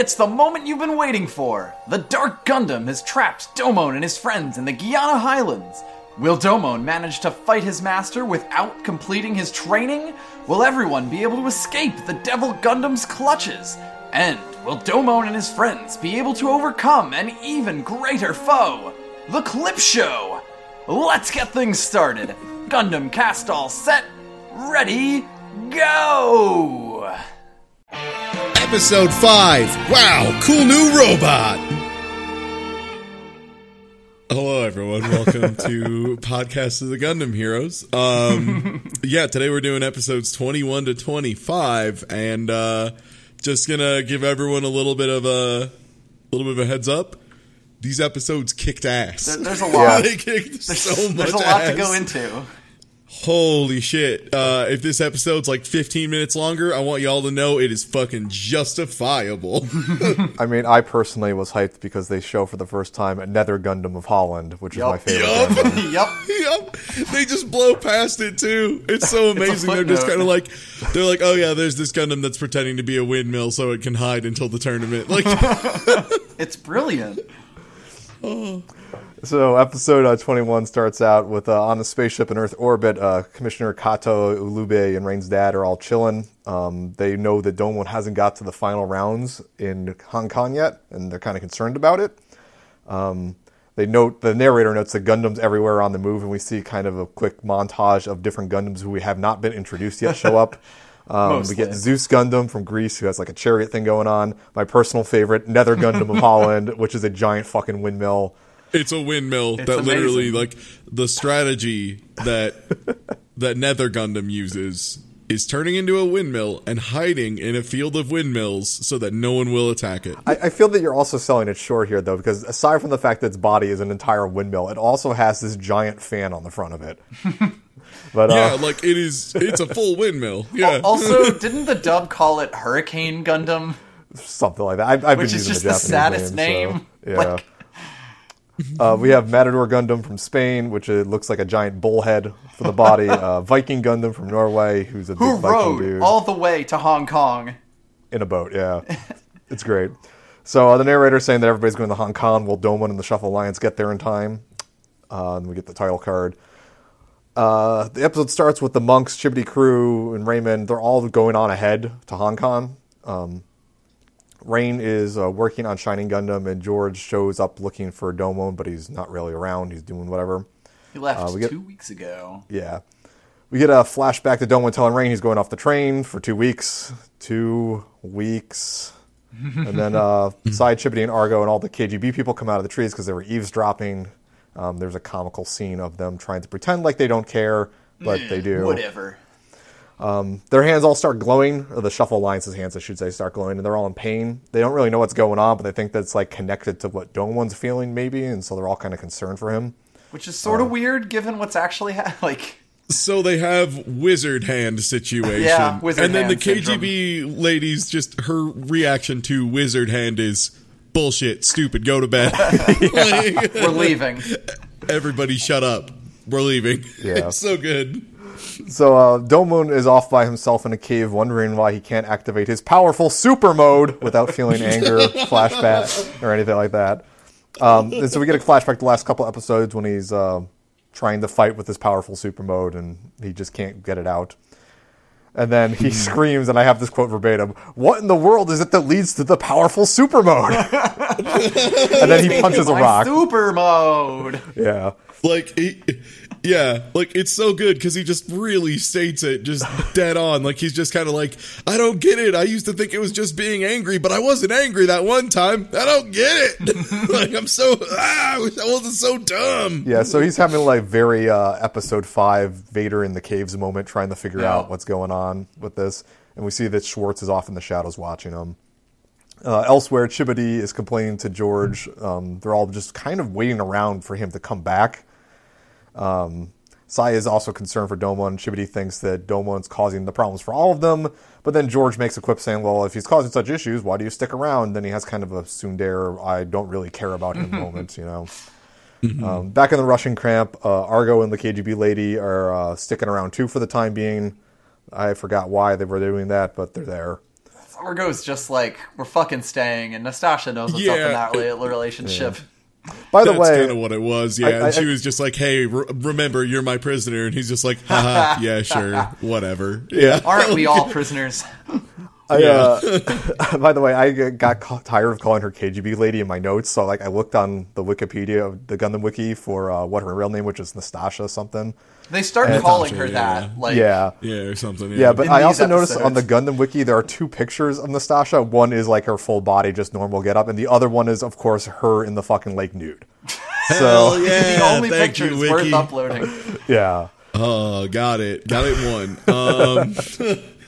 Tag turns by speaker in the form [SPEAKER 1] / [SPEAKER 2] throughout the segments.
[SPEAKER 1] It's the moment you've been waiting for! The Dark Gundam has trapped Domon and his friends in the Guiana Highlands. Will Domon manage to fight his master without completing his training? Will everyone be able to escape the Devil Gundam's clutches? And will Domon and his friends be able to overcome an even greater foe? The Clip Show! Let's get things started! Gundam cast all set, ready, go!
[SPEAKER 2] Episode 5. Wow, cool new robot. Hello, everyone. Welcome to Podcast of the Gundam Heroes. Um, yeah, today we're doing episodes 21 to 25, and uh, just gonna give everyone a little bit of a little bit of a heads up. These episodes kicked ass.
[SPEAKER 1] There- there's a lot.
[SPEAKER 2] they kicked so much
[SPEAKER 1] There's a lot
[SPEAKER 2] ass.
[SPEAKER 1] to go into.
[SPEAKER 2] Holy shit. Uh, if this episode's like 15 minutes longer, I want y'all to know it is fucking justifiable.
[SPEAKER 3] I mean, I personally was hyped because they show for the first time Nether Gundam of Holland, which is my favorite.
[SPEAKER 2] Yup.
[SPEAKER 3] Gundam.
[SPEAKER 1] Yup.
[SPEAKER 2] yep. They just blow past it too. It's so amazing. They're just kind of like, they're like, oh yeah, there's this Gundam that's pretending to be a windmill so it can hide until the tournament. Like,
[SPEAKER 1] It's brilliant.
[SPEAKER 3] So, episode uh, 21 starts out with uh, on the spaceship in Earth orbit. Uh, Commissioner Kato, Ulube, and Rain's dad are all chilling. Um, they know that Domon hasn't got to the final rounds in Hong Kong yet, and they're kind of concerned about it. Um, they note the narrator notes that Gundams everywhere on the move, and we see kind of a quick montage of different Gundams who we have not been introduced yet show up. Um, we get Zeus Gundam from Greece, who has like a chariot thing going on. My personal favorite, Nether Gundam of Holland, which is a giant fucking windmill.
[SPEAKER 2] It's a windmill
[SPEAKER 1] It's
[SPEAKER 2] that literally, like, the strategy that that Nether Gundam uses is turning into a windmill and hiding in a field of windmills so that no one will attack it.
[SPEAKER 3] I, I feel that you're also selling it short here, though, because aside from the fact that its body is an entire windmill, it also has this giant fan on the front of it. but uh,
[SPEAKER 2] yeah, like it is. It's a full windmill. Yeah.
[SPEAKER 1] Also, didn't the dub call it Hurricane Gundam?
[SPEAKER 3] something like that. I've, I've
[SPEAKER 1] Which
[SPEAKER 3] been
[SPEAKER 1] is
[SPEAKER 3] using
[SPEAKER 1] just
[SPEAKER 3] the,
[SPEAKER 1] the
[SPEAKER 3] Japanese
[SPEAKER 1] saddest
[SPEAKER 3] name.
[SPEAKER 1] name.
[SPEAKER 3] so, yeah.
[SPEAKER 1] Like-
[SPEAKER 3] uh, we have Matador Gundam from Spain, which uh, looks like a giant bullhead for the body. uh, Viking Gundam from Norway, who's a
[SPEAKER 1] Who
[SPEAKER 3] big Viking
[SPEAKER 1] rode
[SPEAKER 3] dude
[SPEAKER 1] all the way to Hong Kong?
[SPEAKER 3] in a boat. Yeah, it's great. So uh, the narrator saying that everybody's going to Hong Kong. Will Domon and the Shuffle Alliance get there in time? Uh, and we get the title card. Uh, the episode starts with the monks, Chibodee crew, and Raymond. They're all going on ahead to Hong Kong. Um, Rain is uh, working on Shining Gundam, and George shows up looking for Domon, but he's not really around. He's doing whatever.
[SPEAKER 1] He left
[SPEAKER 3] Uh, we get-
[SPEAKER 1] two weeks ago.
[SPEAKER 3] Yeah. We get a flashback to Domon telling Rain he's going off the train for two weeks. Two weeks. and then uh, Side Chibodee and Argo and all the KGB people come out of the trees because they were eavesdropping. Um, there's a comical scene of them trying to pretend like they don't care, but they do.
[SPEAKER 1] Whatever.
[SPEAKER 3] Um, their hands all start glowing, or the Shuffle Alliance's hands, I should say, start glowing, and they're all in pain. They don't really know what's going on, but they think that's like connected to what Domon's feeling, maybe, and so they're all kind of concerned for him.
[SPEAKER 1] Which is sort of um, weird given what's actually ha- like.
[SPEAKER 2] So they have wizard hand situation.
[SPEAKER 1] Yeah, wizard
[SPEAKER 2] And then the
[SPEAKER 1] hand syndrome.
[SPEAKER 2] KGB ladies just her reaction to wizard hand is bullshit, stupid, go to bed. Like,
[SPEAKER 1] We're leaving.
[SPEAKER 2] everybody shut up. We're leaving.
[SPEAKER 3] Yeah.
[SPEAKER 2] It's so good.
[SPEAKER 3] So uh, Domon is off by himself in a cave, wondering why he can't activate his powerful super mode without feeling anger, flashback, or anything like that. Um, and so we get a flashback to the last couple episodes when he's uh, trying to fight with his powerful super mode, and he just can't get it out. And then he screams, and I have this quote verbatim: "What in the world is it that leads to the powerful super mode?" and then he punches a rock.
[SPEAKER 1] Super mode.
[SPEAKER 3] Yeah.
[SPEAKER 2] Like he, yeah, like it's so good because he just really states it just dead on. Like he's just kind of like, I don't get it. I used to think it was just being angry, but I wasn't angry that one time. I don't get it. like I'm so ah, I wasn't so dumb.
[SPEAKER 3] Yeah, so he's having like very uh, episode five Vader in the caves moment, trying to figure
[SPEAKER 1] Yeah.
[SPEAKER 3] out what's going on with this, and we see that Schwartz is off in the shadows watching him. Uh, elsewhere, Chibodee is complaining to George. Um, they're all just kind of waiting around for him to come back. Um, Sai is also concerned for Domon. Chibodee thinks that Domon's causing the problems for all of them. But then George makes a quip saying, well, if he's causing such issues, why do you stick around? Then he has kind of a tsundere, I don't really care about him moment, you know. Um, back in the Russian camp, uh, Argo and the KGB lady are uh, sticking around too for the time being. I forgot why they were doing that, but they're there.
[SPEAKER 1] Argo's just like we're fucking staying, and Nastasha knows what's up
[SPEAKER 2] Yeah.
[SPEAKER 1] in that rela- relationship.
[SPEAKER 3] By the
[SPEAKER 2] That's
[SPEAKER 3] way,
[SPEAKER 2] kind of what it was, yeah.
[SPEAKER 3] I-
[SPEAKER 2] and she was just like, "Hey, re- remember, you're my prisoner," and he's just like, Haha, "Yeah, sure, whatever." Yeah,
[SPEAKER 1] Aren't we all prisoners?
[SPEAKER 3] I, uh, by the way, I got ca- tired of calling her KGB lady in my notes, so like I looked on the Wikipedia of the Gundam wiki for uh, what her real name, which is Nastasha something.
[SPEAKER 1] They start
[SPEAKER 3] And-
[SPEAKER 1] calling her
[SPEAKER 2] Yeah.
[SPEAKER 1] that. Like,
[SPEAKER 3] yeah,
[SPEAKER 2] yeah, or something. Yeah,
[SPEAKER 3] yeah, but
[SPEAKER 1] In
[SPEAKER 3] I
[SPEAKER 1] these
[SPEAKER 3] also noticed on the. Gundam wiki there are two pictures of Nastasha. One is like her full body, just normal get up, and the other one is, of course, her in the fucking lake nude.
[SPEAKER 2] Hell
[SPEAKER 3] So
[SPEAKER 2] yeah,
[SPEAKER 1] the only
[SPEAKER 2] thank
[SPEAKER 1] pictures
[SPEAKER 2] you,
[SPEAKER 1] worth
[SPEAKER 2] Wiki.
[SPEAKER 1] uploading.
[SPEAKER 3] yeah,
[SPEAKER 2] Oh, got it, got it. One. Um,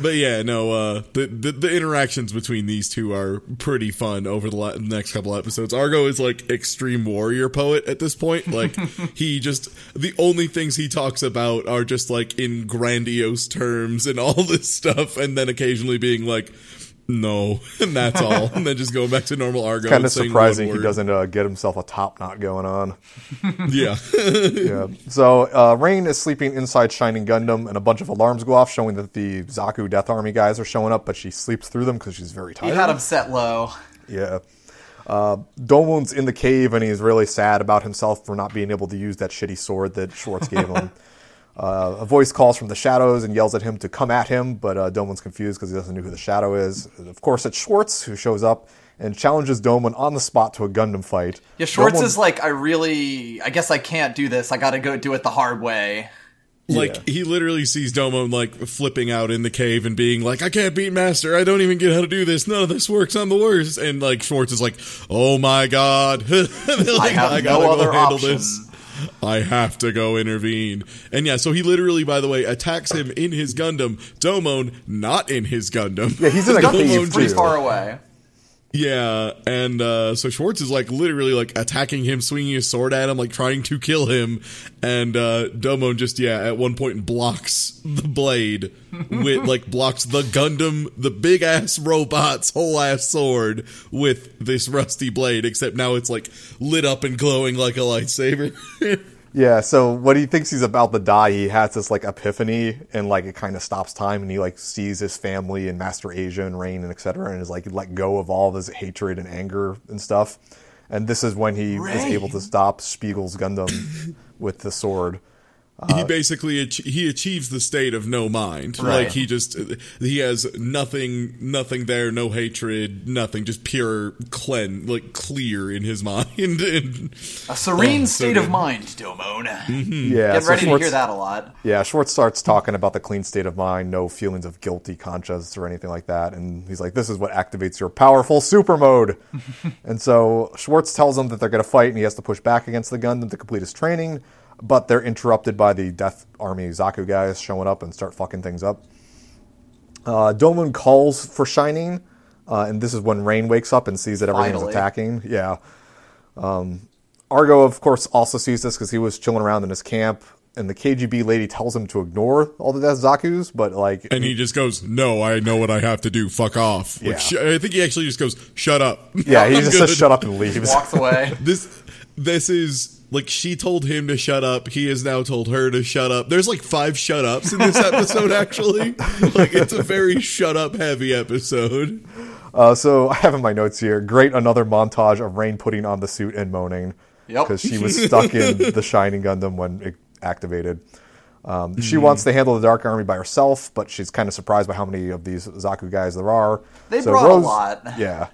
[SPEAKER 2] but yeah, no. Uh, the, the the interactions between these two are pretty fun over the la- next couple episodes. Argo is like extreme warrior poet at this point. Like he just the only things he talks about are just like in grandiose terms and all this stuff, and then occasionally being like. No, and that's all. And then just going back to normal Argo.
[SPEAKER 3] kind
[SPEAKER 2] and
[SPEAKER 3] of surprising he doesn't uh, get himself a top knot going on.
[SPEAKER 2] Yeah.
[SPEAKER 3] yeah. So uh, Rain is sleeping inside Shining Gundam, and a bunch of alarms go off showing that the Zaku Death Army guys are showing up, but she sleeps through them because she's very tired.
[SPEAKER 1] He had him set low.
[SPEAKER 3] Yeah. Uh, Domon's in the cave and he's really sad about himself for not being able to use that shitty sword that Schwartz gave him. Uh, a voice calls from the shadows and yells at him to come at him, but uh, Domon's confused because he doesn't know who the shadow is. Of course, it's Schwartz who shows up and challenges Domon on the spot to a Gundam fight.
[SPEAKER 1] Yeah, Schwartz
[SPEAKER 3] Domon-
[SPEAKER 1] is like, I really, I guess I can't do this. I gotta go do it the hard way.
[SPEAKER 2] Like
[SPEAKER 3] Yeah.
[SPEAKER 2] he literally sees Domo like flipping out in the cave and being like, "I can't beat Master. I don't even get how to do this. None of this works. I'm the worst." And like Schwartz is like, "Oh my god, Like,
[SPEAKER 1] I have
[SPEAKER 2] gotta
[SPEAKER 1] no other
[SPEAKER 2] handle
[SPEAKER 1] option.
[SPEAKER 2] this. I have to go intervene." And yeah, so he literally, by the way, attacks him in his Gundam. Domon not in his Gundam.
[SPEAKER 3] Yeah, he's in a
[SPEAKER 1] Gundam's
[SPEAKER 3] cave
[SPEAKER 1] pretty
[SPEAKER 3] too.
[SPEAKER 1] far away.
[SPEAKER 2] Yeah, and uh, so Schwartz is like literally like attacking him, swinging his sword at him, like trying to kill him, and uh, Domon just yeah at one point blocks the blade with like blocks the Gundam, the big ass robot's whole ass sword with this rusty blade, except now it's like lit up and glowing like a lightsaber.
[SPEAKER 3] Yeah, so when he thinks he's about to die, he has this like epiphany and like it kind of stops time and he like sees his family and Master Asia and Rain and etc. and is like let go of all of his hatred and anger and stuff. And this is when he is able to stop Spiegel's Gundam with the sword.
[SPEAKER 2] He uh, basically he achieves the state of no mind.
[SPEAKER 1] Right.
[SPEAKER 2] Like he just he has nothing, nothing there, no hatred, nothing, just pure clean, like clear in his mind. and
[SPEAKER 1] A serene
[SPEAKER 2] Oh, so
[SPEAKER 1] state of
[SPEAKER 2] good.
[SPEAKER 1] mind, Domon. Mm-hmm.
[SPEAKER 3] Yeah,
[SPEAKER 1] Get
[SPEAKER 3] so
[SPEAKER 1] ready to hear that a lot.
[SPEAKER 3] Yeah, Schwartz starts talking about the clean state of mind, no feelings of guilty conscience or anything like that. And he's like, this is what activates your powerful super mode. and so Schwartz tells him that they're going to fight and he has to push back against the Gundam to complete his training. But they're interrupted by the Death Army Zaku guys showing up and start fucking things up. Uh, Domon calls for Shining, uh, and this is when Rain wakes up and sees that everything's
[SPEAKER 1] Finally.
[SPEAKER 3] attacking. Yeah. Um, Argo, of course, also sees this because he was chilling around in his camp, and the KGB lady tells him to ignore all the Death Zaku's, but like,
[SPEAKER 2] and he just goes, "No, I know what I have to do. Fuck off."
[SPEAKER 3] Yeah.
[SPEAKER 2] sh- I think he actually just goes, "Shut up."
[SPEAKER 3] yeah, he
[SPEAKER 2] I'm
[SPEAKER 3] just says shut up and leaves.
[SPEAKER 1] Walks away.
[SPEAKER 2] This this is like she told him to shut up. He has now told her to shut up. There's like five shut ups in this episode. Actually, like it's a very shut up heavy episode.
[SPEAKER 3] Uh, so I have in my notes here, great another montage of Rain putting on the suit and moaning
[SPEAKER 1] Yep.
[SPEAKER 3] because she was stuck in the Shining Gundam when it activated. Um, She
[SPEAKER 1] Mm-hmm.
[SPEAKER 3] wants to handle the Dark Army by herself, but she's kind of surprised by how many of these Zaku guys there are.
[SPEAKER 1] They brought a lot.
[SPEAKER 3] Yeah.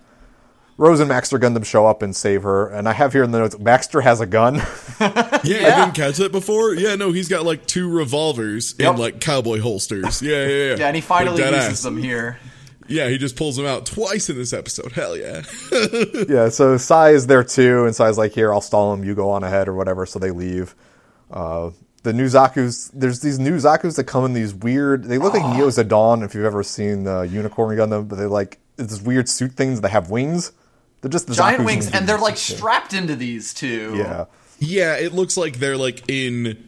[SPEAKER 3] Rose and Maxter Gundam show up and save her, and I have here in the notes, Maxter has a gun.
[SPEAKER 2] Yeah, you didn't catch that before. Yeah, no, he's got like two revolvers
[SPEAKER 1] Yep.
[SPEAKER 2] in like cowboy holsters. Yeah, yeah, yeah.
[SPEAKER 1] Yeah, and he finally
[SPEAKER 2] Like,
[SPEAKER 1] uses
[SPEAKER 2] ass.
[SPEAKER 1] them here.
[SPEAKER 2] Yeah, he just pulls them out twice in this episode. Hell yeah.
[SPEAKER 3] yeah, so Sai is there too, and Sai's like, "Here, I'll stall him. You go on ahead, or whatever." So they leave. Uh, the new Zaku's, there's these new Zaku's that come in these weird. They look like Neo Zeon if you've ever seen the Unicorn Gundam, but they're like it's this weird suit things that have wings. They're just the
[SPEAKER 1] Giant
[SPEAKER 3] Zaku's
[SPEAKER 1] wings, and they're
[SPEAKER 3] these.
[SPEAKER 1] like strapped into these too.
[SPEAKER 3] yeah.
[SPEAKER 2] Yeah, it looks like they're like in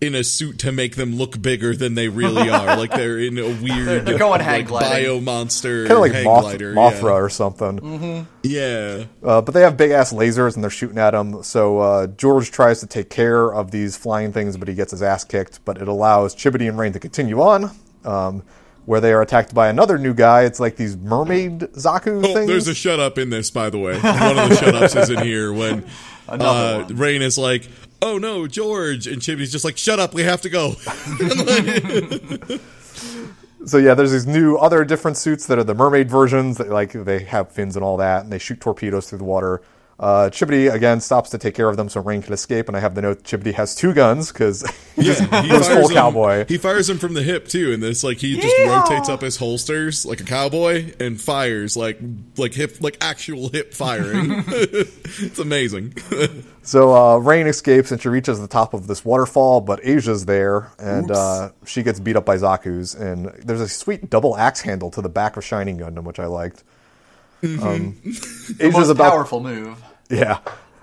[SPEAKER 2] in a suit to make them look bigger than they really are. like they're in a weird
[SPEAKER 1] They're going
[SPEAKER 2] like,
[SPEAKER 1] hang gliding.
[SPEAKER 2] bio monster
[SPEAKER 3] Kind of like
[SPEAKER 2] hang
[SPEAKER 3] Moth-
[SPEAKER 2] glider.
[SPEAKER 3] Mothra or something.
[SPEAKER 2] Yeah. yeah.
[SPEAKER 3] Uh, but they have big ass lasers and they're shooting at him. So uh, George tries to take care of these flying things, but he gets his ass kicked. But it allows Chibodee and Rain to continue on. Um, where they are attacked by another new guy. It's like these mermaid Zaku
[SPEAKER 2] Oh,
[SPEAKER 3] things.
[SPEAKER 2] there's a shut up in this, by the way. One of the shut ups is in here when uh. Rain is like, "Oh no, George," and Chibodee's just like, "Shut up, we have to go."
[SPEAKER 3] so yeah, there's these new other different suits that are the mermaid versions. That, like they have fins and all that, and they shoot torpedoes through the water. Uh, Chibodee again stops to take care of them so Rain can escape. And I have the note Chibodee has two guns because he just
[SPEAKER 2] he
[SPEAKER 3] goes full
[SPEAKER 2] him,
[SPEAKER 3] cowboy.
[SPEAKER 2] He fires him from the hip too, and this like he just
[SPEAKER 1] Yeehaw!
[SPEAKER 2] rotates up his holsters like a cowboy and fires like like hip like actual hip firing. it's amazing.
[SPEAKER 3] So uh, Rain escapes and she reaches the top of this waterfall, but Asia's there and uh, she gets beat up by Zaku's. And there's a sweet double axe handle to the back of Shining Gundam, which I liked. Um,
[SPEAKER 1] The
[SPEAKER 3] Asia's
[SPEAKER 1] most
[SPEAKER 3] about
[SPEAKER 1] powerful move.
[SPEAKER 3] Yeah.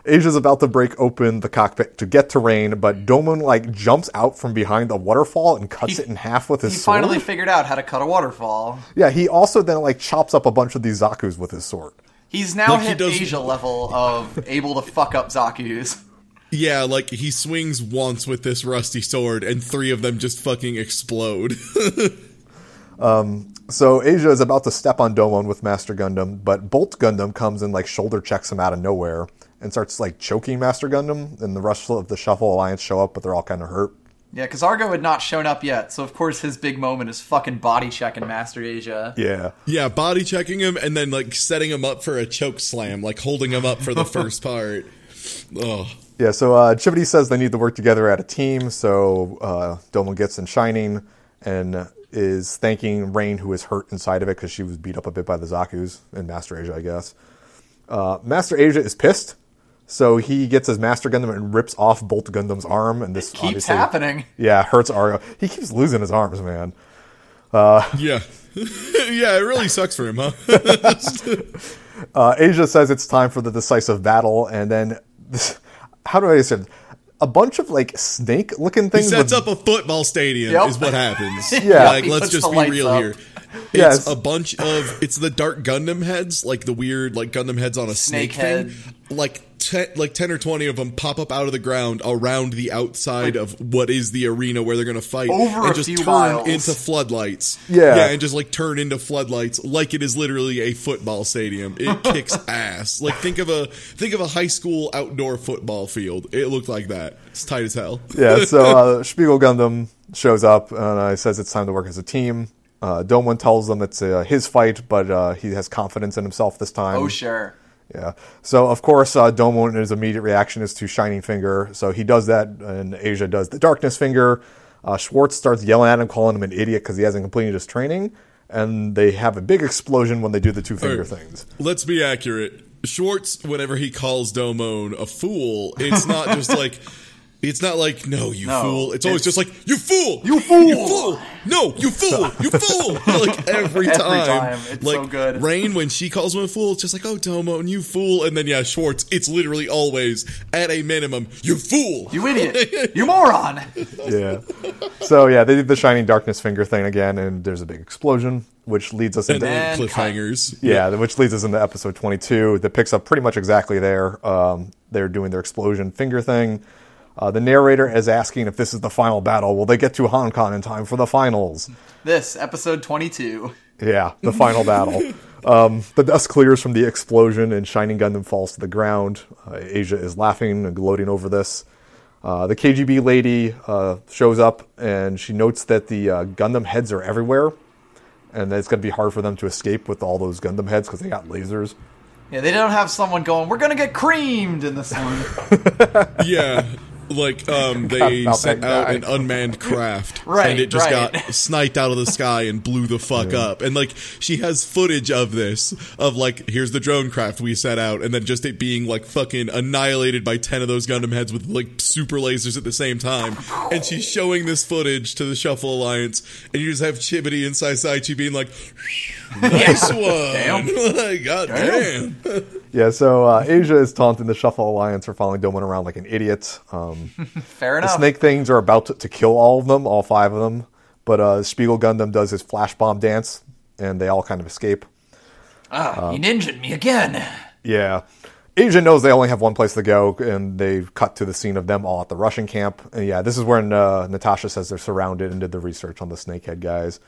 [SPEAKER 3] Asia's about to break open the cockpit to get to Rain, but Domon like jumps out from behind the waterfall and cuts
[SPEAKER 1] He-
[SPEAKER 3] it in half with his
[SPEAKER 1] He
[SPEAKER 3] sword.
[SPEAKER 1] He finally figured out how to cut a waterfall.
[SPEAKER 3] Yeah, he also then like chops up a bunch of these Zaku's with his sword.
[SPEAKER 1] He's now
[SPEAKER 2] Like he
[SPEAKER 1] hit
[SPEAKER 2] does-
[SPEAKER 1] Asia level of able to fuck up Zaku's.
[SPEAKER 2] yeah, like he swings once with this rusty sword, and three of them just fucking explode.
[SPEAKER 3] Um, So Asia is about to step on Domon with Master Gundam, but Bolt Gundam comes and like shoulder checks him out of nowhere and starts like choking Master Gundam. And the rest of the Shuffle Alliance show up, but they're all kind of hurt.
[SPEAKER 1] Yeah, because Argo had not shown up yet, so of course his big moment is fucking body checking Master Asia.
[SPEAKER 3] Yeah,
[SPEAKER 2] yeah, body checking him and then like setting him up for a choke slam, like holding him up for the first part. Oh,
[SPEAKER 3] yeah. So uh, Chibodee says they need to work together at a team. So uh, Domon gets in Shining and is thanking Rain, who is hurt inside of it because she was beat up a bit by the Zaku's and Master Asia, I guess. Uh, Master Asia is pissed. So he gets his Master Gundam and rips off Bolt Gundam's arm, and this
[SPEAKER 1] Keeps
[SPEAKER 3] obviously-
[SPEAKER 1] happening.
[SPEAKER 3] Yeah, hurts Argo. He keeps losing his arms, man.
[SPEAKER 2] yeah. yeah, it really sucks for him, huh?
[SPEAKER 3] Uh, Asia says it's time for the decisive battle, and then this, how do I say? it? A bunch of like snake-looking things.
[SPEAKER 2] He
[SPEAKER 3] things.
[SPEAKER 2] sets
[SPEAKER 3] with-
[SPEAKER 2] up a football stadium
[SPEAKER 1] Yep.
[SPEAKER 2] is what happens.
[SPEAKER 3] Yeah.
[SPEAKER 2] like
[SPEAKER 1] He
[SPEAKER 2] let's just be real
[SPEAKER 1] up.
[SPEAKER 2] here.
[SPEAKER 3] Yes.
[SPEAKER 2] It's a bunch of it's the dark Gundam heads, like the weird like Gundam heads on a snake,
[SPEAKER 1] Snake head.
[SPEAKER 2] thing. Like ten, like ten or twenty of them pop up out of the ground around the outside of what is the arena where they're going to fight,
[SPEAKER 1] Over
[SPEAKER 2] and
[SPEAKER 1] a
[SPEAKER 2] just
[SPEAKER 1] few
[SPEAKER 2] turn
[SPEAKER 1] miles.
[SPEAKER 2] into floodlights.
[SPEAKER 3] Yeah.
[SPEAKER 2] yeah, and just like turn into floodlights like it is literally a football stadium. It kicks ass. Like think of a think of a high school outdoor football field. It looked like that. It's tight as hell.
[SPEAKER 3] yeah, so uh, Spiegel Gundam shows up and uh, says it's time to work as a team. Uh, Domon tells them it's uh, his fight, but uh, he has confidence in himself this time.
[SPEAKER 1] Oh, sure.
[SPEAKER 3] Yeah. So of course, uh, Domon his immediate reaction is to Shining Finger. So he does that, and Asia does the Darkness Finger. Uh, Schwartz starts yelling at him, calling him an idiot because he hasn't completed his training, and they have a big explosion when they do the two finger
[SPEAKER 2] Alright.
[SPEAKER 3] things.
[SPEAKER 2] Let's be accurate. Schwartz, whenever he calls Domon a fool, it's not just like. It's not like no, you
[SPEAKER 1] No,
[SPEAKER 2] fool. It's always just like you fool,
[SPEAKER 1] You fool!
[SPEAKER 2] you fool. No, you fool, you fool. like every
[SPEAKER 1] Every
[SPEAKER 2] time,
[SPEAKER 1] time. It's
[SPEAKER 2] like
[SPEAKER 1] so good.
[SPEAKER 2] Rain when she calls him a fool, it's just like oh Domo and you fool. And then yeah, Schwartz, it's literally always at a minimum, you fool.
[SPEAKER 1] You idiot. you moron.
[SPEAKER 3] Yeah. so yeah, they did the Shining Darkness Finger thing again, and there's a big explosion, which leads us
[SPEAKER 2] and
[SPEAKER 3] into
[SPEAKER 2] then
[SPEAKER 1] And
[SPEAKER 2] cliffhangers.
[SPEAKER 3] Yeah, which leads us into episode 22 that picks up pretty much exactly there. Um, they're doing their explosion finger thing. Uh, the narrator is asking if this is the final battle. Will they get to Hong Kong in time for the finals?
[SPEAKER 1] This, episode 22.
[SPEAKER 3] Yeah, the final battle. Um, the dust clears from the explosion and Shining Gundam falls to the ground. Uh, Asia is laughing and gloating over this. Uh, the KGB lady uh, shows up and she notes that the uh, Gundam heads are everywhere and that it's going to be hard for them to escape with all those Gundam heads because they got lasers.
[SPEAKER 1] Yeah, they don't have someone going, we're gonna get creamed in this one.
[SPEAKER 2] Yeah. Like um, they sent out
[SPEAKER 3] guy.
[SPEAKER 2] an unmanned craft,
[SPEAKER 1] Right,
[SPEAKER 2] and it just
[SPEAKER 1] right.
[SPEAKER 2] got sniped out of the sky and blew the fuck up. And like she has footage of this, of like here's the drone craft we set out, and then just it being like fucking annihilated by ten of those Gundam heads with like super lasers at the same time. And she's showing this footage to the Shuffle Alliance, and you just have Chibodee and Sai Saici being like, "Nice one,
[SPEAKER 1] Damn.
[SPEAKER 2] like, God damn."
[SPEAKER 3] Yeah, so uh, Asia is taunting the Shuffle Alliance for following Domon around like an idiot. Um,
[SPEAKER 1] Fair
[SPEAKER 3] the
[SPEAKER 1] enough.
[SPEAKER 3] snake things are about to, to kill all of them, all five of them. But uh, Spiegel Gundam does his flash bomb dance, and they all kind of escape.
[SPEAKER 1] Ah, he ninja'd me again.
[SPEAKER 3] Yeah. Asia knows they only have one place to go, and they cut to the scene of them all at the Russian camp. And yeah, this is when uh, Natasha says they're surrounded and did the research on the snakehead guys.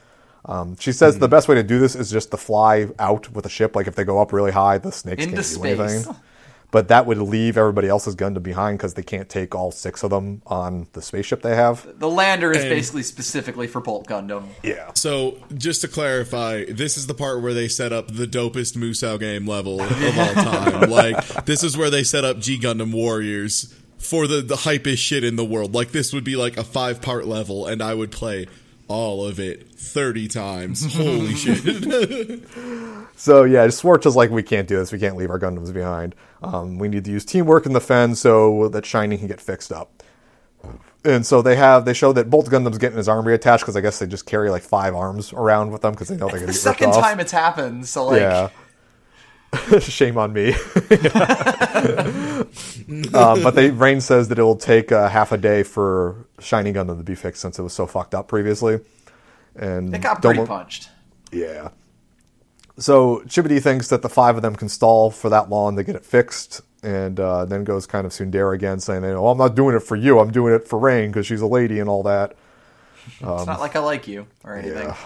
[SPEAKER 3] Um, she says the best way to do this is just to fly out with a ship. Like if they go up really high, the snakes
[SPEAKER 1] Into
[SPEAKER 3] can't do
[SPEAKER 1] space.
[SPEAKER 3] anything. But that would leave everybody else's gun Gundam behind because they can't take all six of them on the spaceship they have.
[SPEAKER 1] The lander is
[SPEAKER 2] And-
[SPEAKER 1] basically specifically for Bolt Gundam.
[SPEAKER 3] Yeah.
[SPEAKER 2] So, just to clarify, this is the part where they set up the dopest Musou game level of all time. like, this is where they set up G Gundam Warriors for the, the hypest shit in the world. Like, this would be like a five part level, and I would play all of it 30 times. Holy shit.
[SPEAKER 3] So yeah, Schwartz is like, we can't do this. We can't leave our Gundams behind. Um, we need to use teamwork in the Fen so that Shining can get fixed up. And so they have they show that Bolt Gundam's getting his arm reattached because I guess they just carry like five arms around with them because they know they're
[SPEAKER 1] The
[SPEAKER 3] gonna get ripped
[SPEAKER 1] second
[SPEAKER 3] off.
[SPEAKER 1] time it's happened, so like,
[SPEAKER 3] yeah. Shame on me. um, but they Rain says that it will take uh, half a day for Shining Gundam to be fixed since it was so fucked up previously. And
[SPEAKER 1] it got pretty punched.
[SPEAKER 3] yeah. So Chibodee thinks that the five of them can stall for that long to get it fixed, and uh, then goes kind of tsundere again, saying, "Oh, I'm not doing it for you. I'm doing it for Rain because she's a lady and all that."
[SPEAKER 1] it's not like I like you or anything.
[SPEAKER 3] Um, yeah.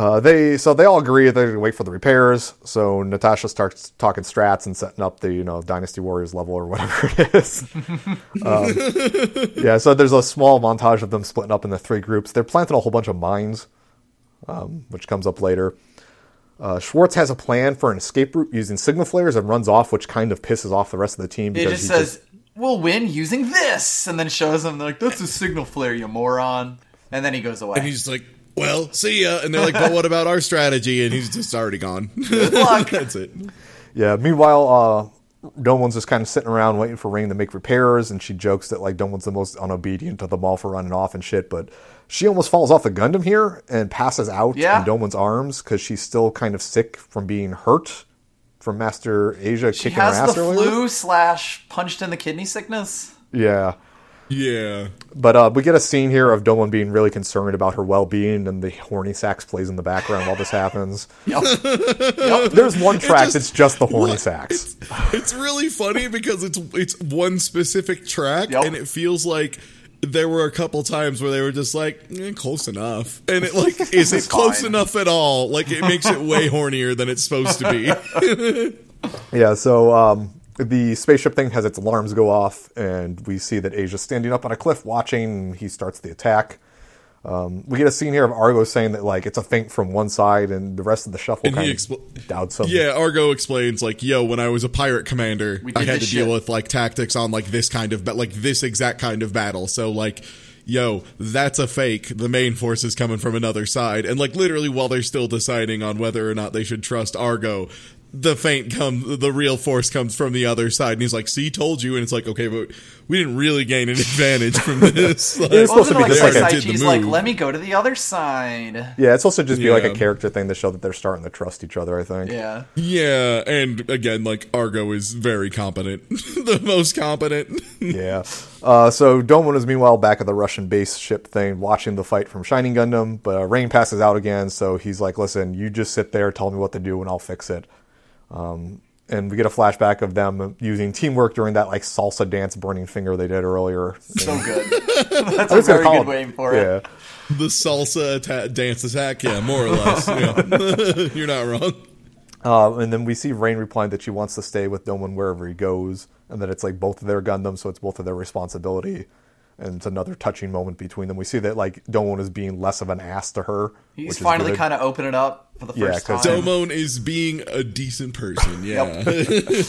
[SPEAKER 3] Uh, they so they all agree that they're going to wait for the repairs. So Natasha starts talking strats and setting up the you know Dynasty Warriors level or whatever it is. um, yeah, so there's a small montage of them splitting up into three groups. They're planting a whole bunch of mines, um, which comes up later. Uh, Schwartz has a plan for an escape route using signal flares and runs off, which kind of pisses off the rest of the team.
[SPEAKER 1] It
[SPEAKER 3] Because
[SPEAKER 1] just
[SPEAKER 3] he
[SPEAKER 1] says, "We'll win using this," and then shows them like, "That's a signal flare, you moron." And then he goes away.
[SPEAKER 2] and he's like, well, see ya. And they're like, but what about our strategy? And he's just already gone. That's it.
[SPEAKER 3] Yeah. Meanwhile, uh, Domon's just kind of sitting around waiting for Rain to make repairs, and she jokes that like Domon's the most unobedient of them all for running off and shit. But she almost falls off the Gundam here and passes out
[SPEAKER 1] Yeah.
[SPEAKER 3] in Domon's arms because she's still kind of sick from being hurt from Master Asia
[SPEAKER 1] she
[SPEAKER 3] kicking her
[SPEAKER 1] has
[SPEAKER 3] ass
[SPEAKER 1] the
[SPEAKER 3] earlier.
[SPEAKER 1] flu slash punched in the kidney sickness.
[SPEAKER 3] Yeah.
[SPEAKER 2] Yeah.
[SPEAKER 3] But uh, we get a scene here of Domon being really concerned about her well-being, and the horny sax plays in the background while this happens.
[SPEAKER 1] Yep. yep.
[SPEAKER 3] There's one track
[SPEAKER 2] just-
[SPEAKER 3] that's just the horny
[SPEAKER 2] What?
[SPEAKER 3] sax.
[SPEAKER 2] It's really funny because it's it's one specific track,
[SPEAKER 1] Yep.
[SPEAKER 2] and it feels like there were a couple times where they were just like eh, close enough, and it like is it
[SPEAKER 1] It's
[SPEAKER 2] close
[SPEAKER 1] fine.
[SPEAKER 2] enough at all? Like it makes it way hornier than it's supposed to be.
[SPEAKER 3] Yeah, so um, the spaceship thing has its alarms go off, and we see that Asia's standing up on a cliff watching. And he starts the attack. Um, we get a scene here of Argo saying that like it's a feint from one side, and the rest of the shuffle
[SPEAKER 2] And he
[SPEAKER 3] kind
[SPEAKER 2] expl-
[SPEAKER 3] of doubts him.
[SPEAKER 2] yeah, Argo explains like, "Yo, when I was a pirate commander, I had to
[SPEAKER 1] this
[SPEAKER 2] deal with like tactics on like this kind of, but like this exact kind of battle. So like." Yo, that's a fake. The main force is coming from another side. And like literally while they're still deciding on whether or not they should trust Argo, the feint comes the real force comes from the other side and he's like, see, told you and it's like, okay, but we didn't really gain an advantage from this. Like,
[SPEAKER 3] It's supposed to be
[SPEAKER 1] Wasn't like
[SPEAKER 3] different.
[SPEAKER 2] The
[SPEAKER 1] Saici's like, "Let me go to the other side."
[SPEAKER 3] Yeah, it's also just be like a character thing to show that they're starting to trust each other. I think.
[SPEAKER 1] Yeah.
[SPEAKER 2] Yeah, and again, like Argo is very competent, the most competent.
[SPEAKER 3] yeah. Uh, so Domon is meanwhile back at the Russian base ship thing, watching the fight from Shining Gundam. But uh, Rain passes out again, so he's like, "Listen, you just sit there, tell me what to do, and I'll fix it." Um, and we get a flashback of them using teamwork during that like salsa dance, burning finger they did earlier.
[SPEAKER 1] So good. That's
[SPEAKER 3] I
[SPEAKER 1] a very good
[SPEAKER 3] it-
[SPEAKER 1] name for it.
[SPEAKER 2] The salsa atta- dance attack, yeah, more or less. Yeah. You're not wrong.
[SPEAKER 3] Uh, and then we see Rain replying that she wants to stay with Domon wherever he goes, and that it's like both of their Gundam, so it's both of their responsibility. And it's another touching moment between them. We see that like Domon is being less of an ass to her.
[SPEAKER 1] He's finally kind of opening up for the
[SPEAKER 3] Yeah,
[SPEAKER 1] first
[SPEAKER 3] 'cause
[SPEAKER 1] time.
[SPEAKER 2] Domon is being a decent person, yeah.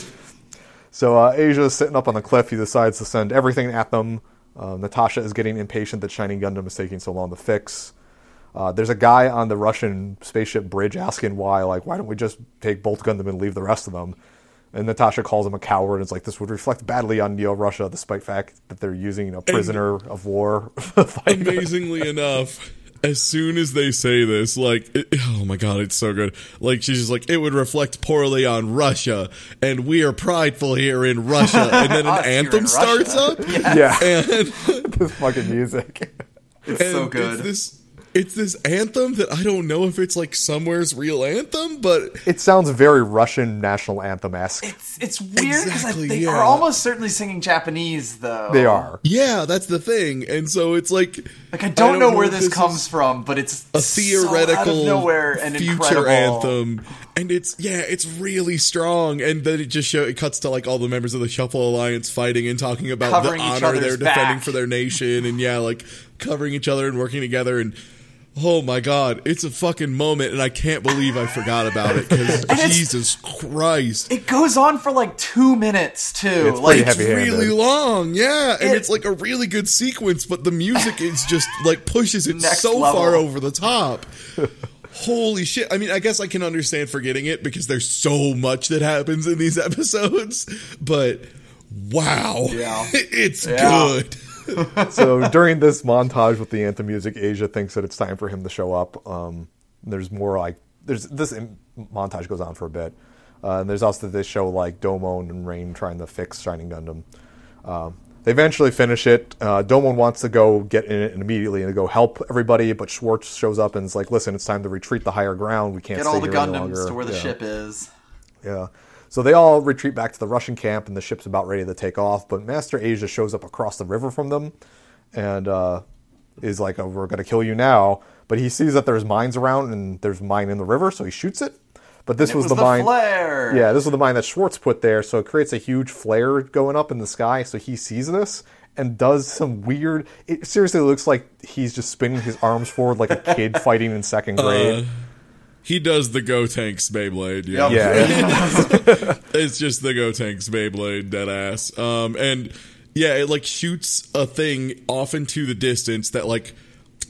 [SPEAKER 3] So uh, Asia is sitting up on the cliff. He decides to send everything at them. Uh, Natasha is getting impatient that Shining Gundam is taking so long to fix. Uh, there's a guy on the Russian spaceship bridge asking why, like, why don't we just take Bolt Gundam and leave the rest of them? And Natasha calls him a coward. And it's like this would reflect badly on Neo Russia, despite the fact that they're using a prisoner of war.
[SPEAKER 2] Amazingly enough, as soon as they say this, like, it, oh my god, it's so good. Like, she's just like, it would reflect poorly on Russia, and we are prideful here in Russia. And then an
[SPEAKER 1] Us here in
[SPEAKER 2] anthem starts
[SPEAKER 1] Russia.
[SPEAKER 2] up.
[SPEAKER 3] yeah,
[SPEAKER 2] And
[SPEAKER 3] this fucking music.
[SPEAKER 1] It's so good.
[SPEAKER 2] It's this it's this anthem that I don't know if it's like somewhere's real anthem, but
[SPEAKER 3] It sounds very Russian national anthem esque.
[SPEAKER 1] It's it's weird because
[SPEAKER 2] Exactly,
[SPEAKER 1] they
[SPEAKER 2] yeah.
[SPEAKER 1] are almost certainly singing Japanese though.
[SPEAKER 3] They are.
[SPEAKER 2] yeah, that's the thing. And so it's like
[SPEAKER 1] Like I don't, know, where
[SPEAKER 2] if
[SPEAKER 1] this comes from, but it's
[SPEAKER 2] a
[SPEAKER 1] so
[SPEAKER 2] theoretical
[SPEAKER 1] out of nowhere and
[SPEAKER 2] future
[SPEAKER 1] incredible.
[SPEAKER 2] anthem. And it's yeah, it's really strong. And then it just show it cuts to like all the members of the Shuffle Alliance fighting and talking about
[SPEAKER 1] Covering
[SPEAKER 2] the honor they're
[SPEAKER 1] other's
[SPEAKER 2] defending for their nation and yeah, like covering each other and working together and Oh my god, it's a fucking moment, and I can't believe I forgot about it. Because Jesus Christ,
[SPEAKER 1] It goes on for like two minutes too.
[SPEAKER 3] It's
[SPEAKER 1] like
[SPEAKER 2] it's really long, yeah, and
[SPEAKER 1] It-
[SPEAKER 2] it's like a really good sequence, but the music is just like pushes it so
[SPEAKER 1] level.
[SPEAKER 2] far over the top. Holy shit! I mean, I guess I can understand forgetting it because there's so much that happens in these episodes, but wow,
[SPEAKER 1] Yeah.
[SPEAKER 2] it's
[SPEAKER 1] Yeah.
[SPEAKER 2] good.
[SPEAKER 3] so during this montage with the anthem music, Asia thinks that it's time for him to show up. Um, there's more like there's this im- montage goes on for a bit, uh, and there's also this show like Domon and Rain trying to fix Shining Gundam. Um, they eventually finish it. Uh, Domon wants to go get in it immediately and go help everybody, but Schwartz shows up and is like, "Listen, it's time to retreat to higher ground. We can't
[SPEAKER 1] get
[SPEAKER 3] stay
[SPEAKER 1] all the Gundams to where the
[SPEAKER 3] Yeah.
[SPEAKER 1] ship is.
[SPEAKER 3] Yeah. So they all retreat back to the Russian camp, and the ship's about ready to take off. But Master Asia shows up across the river from them, and uh, is like, oh, "We're going to kill you now." But he sees that there's mines around, and there's mine in the river, so he shoots it. But this was,
[SPEAKER 1] was
[SPEAKER 3] the,
[SPEAKER 1] the
[SPEAKER 3] mine.
[SPEAKER 1] flare.
[SPEAKER 3] Yeah, this was the mine that Schwartz put there, so it creates a huge flare going up in the sky. So he sees this and does some weird. It seriously looks like he's just spinning his arms forward like a kid fighting in second grade.
[SPEAKER 2] He does the Go Tanks Beyblade, yeah.
[SPEAKER 1] Yep.
[SPEAKER 3] yeah,
[SPEAKER 2] it's just the Go Tanks Beyblade dead ass. Um, and yeah, it like shoots a thing off into the distance that like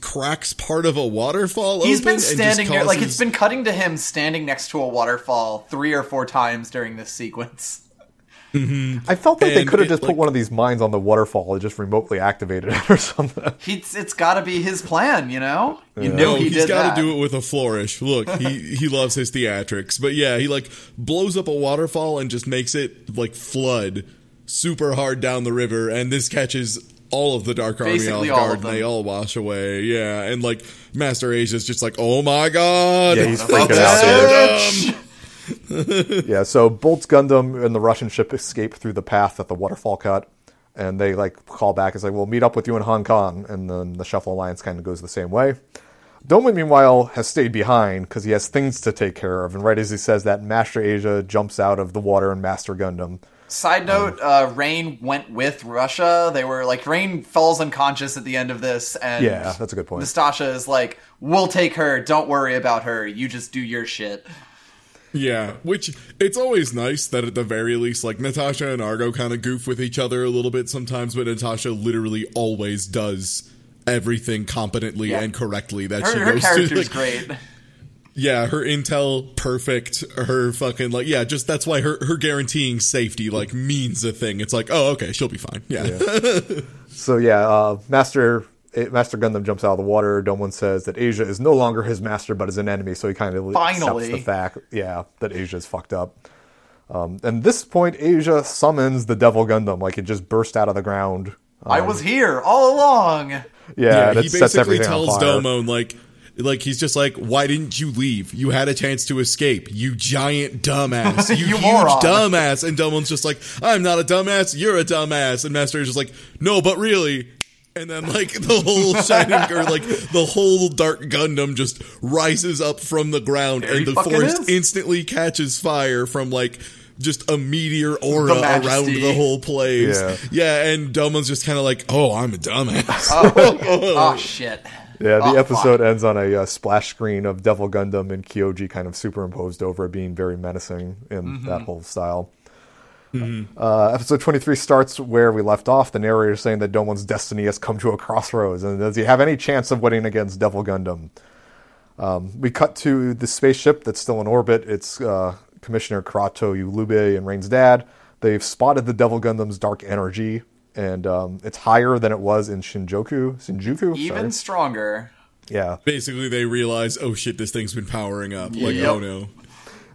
[SPEAKER 2] cracks part of a waterfall.
[SPEAKER 1] He's
[SPEAKER 2] open
[SPEAKER 1] been
[SPEAKER 2] and just
[SPEAKER 1] standing there, like it's been cutting to him standing next to a waterfall three or four times during this sequence. Mm-hmm.
[SPEAKER 3] I felt like they could have just
[SPEAKER 2] like-
[SPEAKER 3] put one of these mines on the waterfall and just remotely activated it or something.
[SPEAKER 1] He's it's got to be his plan, you know. You
[SPEAKER 2] No,
[SPEAKER 1] know he
[SPEAKER 2] he's
[SPEAKER 1] did
[SPEAKER 2] got to do it with a flourish. Look, he he loves his theatrics, but yeah, he like blows up a waterfall and just makes it like flood super hard down the river, and this catches all of the Dark Army
[SPEAKER 1] Basically
[SPEAKER 2] off
[SPEAKER 1] all
[SPEAKER 2] guard, and they all wash away. Yeah, and like Master Asia's just like, oh my god,
[SPEAKER 3] Yeah, he's freaking out
[SPEAKER 1] bitch.
[SPEAKER 3] here. Yeah, so Bolt's Gundam and the Russian ship escape through the path that the waterfall cut, and they like call back. It's like, we'll meet up with you in Hong Kong, and then the Shuffle Alliance kind of goes the same way. Domon, meanwhile, has stayed behind because he has things to take care of. And right as he says that, Master Asia jumps out of the water and Master Gundam.
[SPEAKER 1] Side note: uh, Rain went with Russia. They were like Rain falls unconscious at the end of this, and
[SPEAKER 3] Yeah, that's a good point.
[SPEAKER 1] Nastasha is like, "We'll take her. Don't worry about her. You just do your shit."
[SPEAKER 2] Yeah, which it's always nice that at the very least, like Natasha and Argo kind of goof with each other a little bit sometimes, but Natasha literally always does everything competently
[SPEAKER 1] Yeah.
[SPEAKER 2] and correctly that
[SPEAKER 1] Her,
[SPEAKER 2] she
[SPEAKER 1] her
[SPEAKER 2] goes
[SPEAKER 1] character's
[SPEAKER 2] to. Like,
[SPEAKER 1] great.
[SPEAKER 2] Yeah, her intel perfect. Her fucking like yeah, just that's why her her guaranteeing safety like means a thing. It's like oh okay, she'll be fine. Yeah,
[SPEAKER 3] So yeah, uh, Master eh, Master Gundam jumps out of the water. Domon says that Asia is no longer his master, but is an enemy. So he kind of accepts
[SPEAKER 1] Finally.
[SPEAKER 3] the fact, yeah, that Asia is fucked up. Um, and this point, Asia summons the Devil Gundam, like it just burst out of the ground.
[SPEAKER 1] I was here all along.
[SPEAKER 3] Yeah,
[SPEAKER 2] yeah.
[SPEAKER 3] and it
[SPEAKER 2] He
[SPEAKER 3] sets
[SPEAKER 2] basically tells
[SPEAKER 3] on fire.
[SPEAKER 2] Domon like. Like he's just like, why didn't you leave? You had a chance to escape. You giant dumbass. You,
[SPEAKER 1] You
[SPEAKER 2] huge
[SPEAKER 1] moron.
[SPEAKER 2] dumbass. And Domon's just like, I'm not a dumbass. You're a dumbass. And Master is just like, no, but really. And then like the whole shining or like the whole dark Gundam just rises up from the ground,
[SPEAKER 1] There
[SPEAKER 2] and the forest
[SPEAKER 1] is.
[SPEAKER 2] instantly catches fire from like. Just a meteor aura
[SPEAKER 1] The
[SPEAKER 2] around the whole place.
[SPEAKER 3] Yeah.
[SPEAKER 2] yeah and Domon's just kind of like, oh, I'm a dumbass.
[SPEAKER 1] Oh shit.
[SPEAKER 3] Yeah, the
[SPEAKER 1] Oh,
[SPEAKER 3] episode
[SPEAKER 1] fuck.
[SPEAKER 3] ends on a uh, splash screen of Devil Gundam and Kyoji kind of superimposed over it, being very menacing in
[SPEAKER 1] Mm-hmm.
[SPEAKER 3] that whole style. Uh, episode 23 starts where we left off. The narrator saying that Domon's destiny has come to a crossroads, and does he have any chance of winning against Devil Gundam? Um, we cut to the spaceship that's still in orbit. It's uh, Commissioner Karato Ulube and Rain's dad. They've spotted the Devil Gundam's dark energy, and um, it's higher than it was in Shinjuku. Shinjuku?
[SPEAKER 1] Even
[SPEAKER 3] Sorry.
[SPEAKER 1] stronger.
[SPEAKER 3] Yeah.
[SPEAKER 2] basically they realize, oh shit, this thing's been powering up. Like,
[SPEAKER 1] Yep.
[SPEAKER 2] oh no.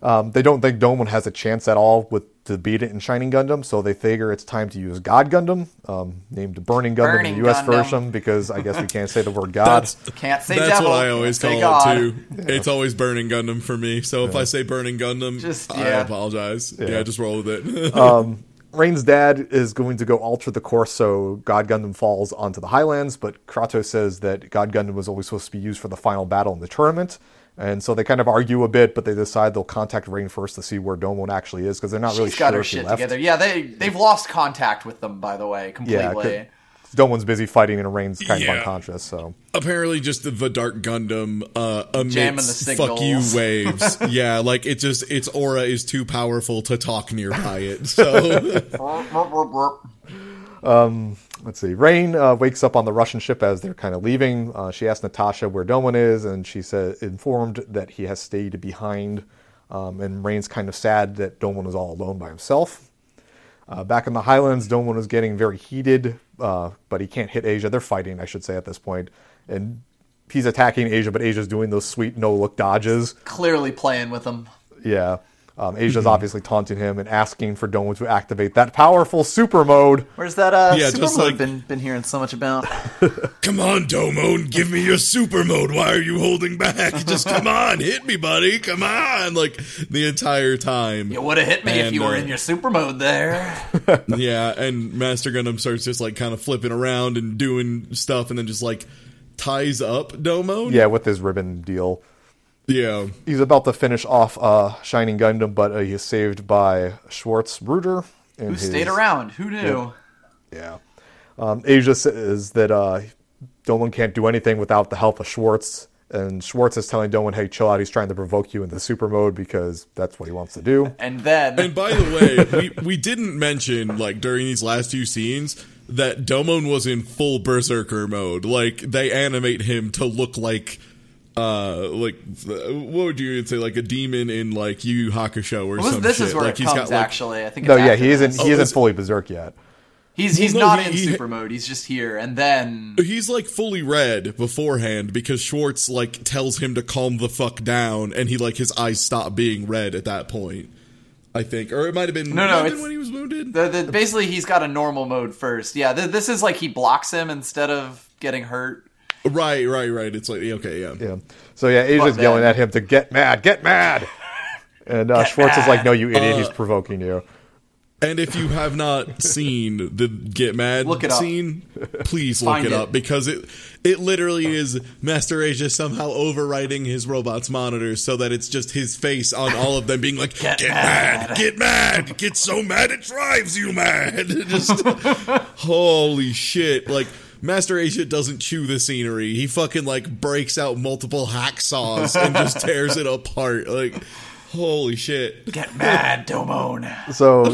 [SPEAKER 3] Um, they don't think Domon has a chance at all with to beat it in Shining Gundam, so they figure it's time to use God Gundam, um, named Burning Gundam
[SPEAKER 1] Burning
[SPEAKER 3] in the U.S.
[SPEAKER 1] Gundam.
[SPEAKER 3] version because I guess we can't say the word God.
[SPEAKER 2] That's
[SPEAKER 1] Can't say
[SPEAKER 2] that's
[SPEAKER 1] devil.
[SPEAKER 2] what I always
[SPEAKER 1] can't
[SPEAKER 2] call
[SPEAKER 1] say
[SPEAKER 2] it
[SPEAKER 1] God.
[SPEAKER 2] too. It's always burning Gundam for me. So if I say burning Gundam,
[SPEAKER 1] Just-
[SPEAKER 2] I
[SPEAKER 1] yeah.
[SPEAKER 2] apologize. Yeah.
[SPEAKER 3] Yeah.
[SPEAKER 2] just roll with it.
[SPEAKER 3] Rain's dad is going to go alter the course so God Gundam falls onto the Highlands, but Karato says that God Gundam was always supposed to be used for the final battle in the tournament. And so they kind of argue a bit, but they decide they'll contact Rain first to see where Domon actually is because they're not really
[SPEAKER 1] She's
[SPEAKER 3] sure
[SPEAKER 1] got her
[SPEAKER 3] if he
[SPEAKER 1] shit
[SPEAKER 3] left.
[SPEAKER 1] together. Yeah, they they've lost contact with them. By the way, completely.
[SPEAKER 3] Yeah,
[SPEAKER 1] completely.
[SPEAKER 3] 'cause Domon's busy fighting and Rain's kind
[SPEAKER 2] Yeah.
[SPEAKER 3] of unconscious. So
[SPEAKER 2] Apparently, just the, the Dark Gundam uh,
[SPEAKER 1] Jamming the
[SPEAKER 2] emits fuck you waves. yeah, like it just its aura is too powerful to talk nearby it. So
[SPEAKER 3] let's see. Rain uh, wakes up on the Russian ship as they're kind of leaving. Uh, she asks Natasha where Domon is, and she said informed that he has stayed behind. Um, and Rain's kind of sad that Domon is all alone by himself. Uh, back in the Highlands, Domon is getting very heated, uh, but he can't hit Asia. They're fighting, I should say, at this. And he's attacking Asia, but Asia's doing those sweet no-look dodges.
[SPEAKER 1] Clearly playing with them.
[SPEAKER 3] Yeah. Um, Asia's obviously taunting him and asking for Domo to activate that powerful super mode.
[SPEAKER 1] Where's that uh,
[SPEAKER 2] Yeah,
[SPEAKER 1] super mode
[SPEAKER 2] like-
[SPEAKER 1] been been hearing so much about?
[SPEAKER 2] come on, Domo, give me your super mode. Why are you holding back? Just come on, hit me, buddy. Come on, like the entire time.
[SPEAKER 1] You would have hit me if
[SPEAKER 2] And,
[SPEAKER 1] you were
[SPEAKER 2] uh,
[SPEAKER 1] in your super mode there.
[SPEAKER 2] Yeah, and Master Gundam starts just like kind of flipping around and doing stuff, and then just like ties up Domo.
[SPEAKER 3] Yeah, with his ribbon deal.
[SPEAKER 2] Yeah.
[SPEAKER 3] He's about to finish off uh, Shining Gundam, but uh, he's saved by Schwartz Bruder. And
[SPEAKER 1] Who
[SPEAKER 3] his-
[SPEAKER 1] stayed around? Who knew?
[SPEAKER 3] Yeah. Um, Asia says that uh, Domon can't do anything without the help of Schwartz. And Schwartz is telling Domon, hey, chill out. He's trying to provoke you into super mode because that's what he wants to do.
[SPEAKER 1] And then
[SPEAKER 2] And by the way, we, we didn't mention like during these last few scenes that Domon was in full berserker mode. Like they animate him to look like uh like what would you say like a demon in like Yu Yu Hakusho or
[SPEAKER 1] Well,
[SPEAKER 2] some
[SPEAKER 1] this
[SPEAKER 2] shit.
[SPEAKER 1] is where
[SPEAKER 2] like
[SPEAKER 1] it
[SPEAKER 2] he's
[SPEAKER 1] comes.
[SPEAKER 2] got like
[SPEAKER 1] actually, I think.
[SPEAKER 3] No, yeah, he isn't.
[SPEAKER 1] this.
[SPEAKER 3] He
[SPEAKER 2] Oh,
[SPEAKER 3] isn't
[SPEAKER 2] is-
[SPEAKER 3] fully berserk yet.
[SPEAKER 1] He's he's
[SPEAKER 2] Well, no,
[SPEAKER 1] not
[SPEAKER 2] he-
[SPEAKER 1] in
[SPEAKER 2] he-
[SPEAKER 1] super mode. He's just here, and then
[SPEAKER 2] he's like fully red beforehand because Schwartz like tells him to calm the fuck down and he like his eyes stop being red at that point. I think, or it might have been
[SPEAKER 1] No, no,
[SPEAKER 2] might
[SPEAKER 1] it's-
[SPEAKER 2] when he was wounded.
[SPEAKER 1] the, the, basically he's got a normal mode first. Yeah, th- this is like he blocks him instead of getting hurt.
[SPEAKER 2] Right, right, right. It's like okay, yeah.
[SPEAKER 3] Yeah. So yeah, Asia's
[SPEAKER 1] Fuck
[SPEAKER 3] yelling
[SPEAKER 1] that.
[SPEAKER 3] at him to get mad, get mad. And uh, Schwartz is like, "No, you idiot!
[SPEAKER 1] Uh,
[SPEAKER 3] He's provoking you."
[SPEAKER 2] And if you have not seen the Get Mad
[SPEAKER 1] Look it up.
[SPEAKER 2] scene, please look it,
[SPEAKER 1] it.
[SPEAKER 2] up because it it literally is Master Asia somehow overriding his robot's monitors so that it's just his face on all of them being like,
[SPEAKER 1] Get
[SPEAKER 2] Get, mad.
[SPEAKER 1] mad."
[SPEAKER 2] get mad, get so mad it drives you mad. Just holy shit. Like Master Asia doesn't chew the scenery. He fucking like breaks out multiple hacksaws and just tears it apart. Like holy shit.
[SPEAKER 1] Get mad, Domon.
[SPEAKER 3] So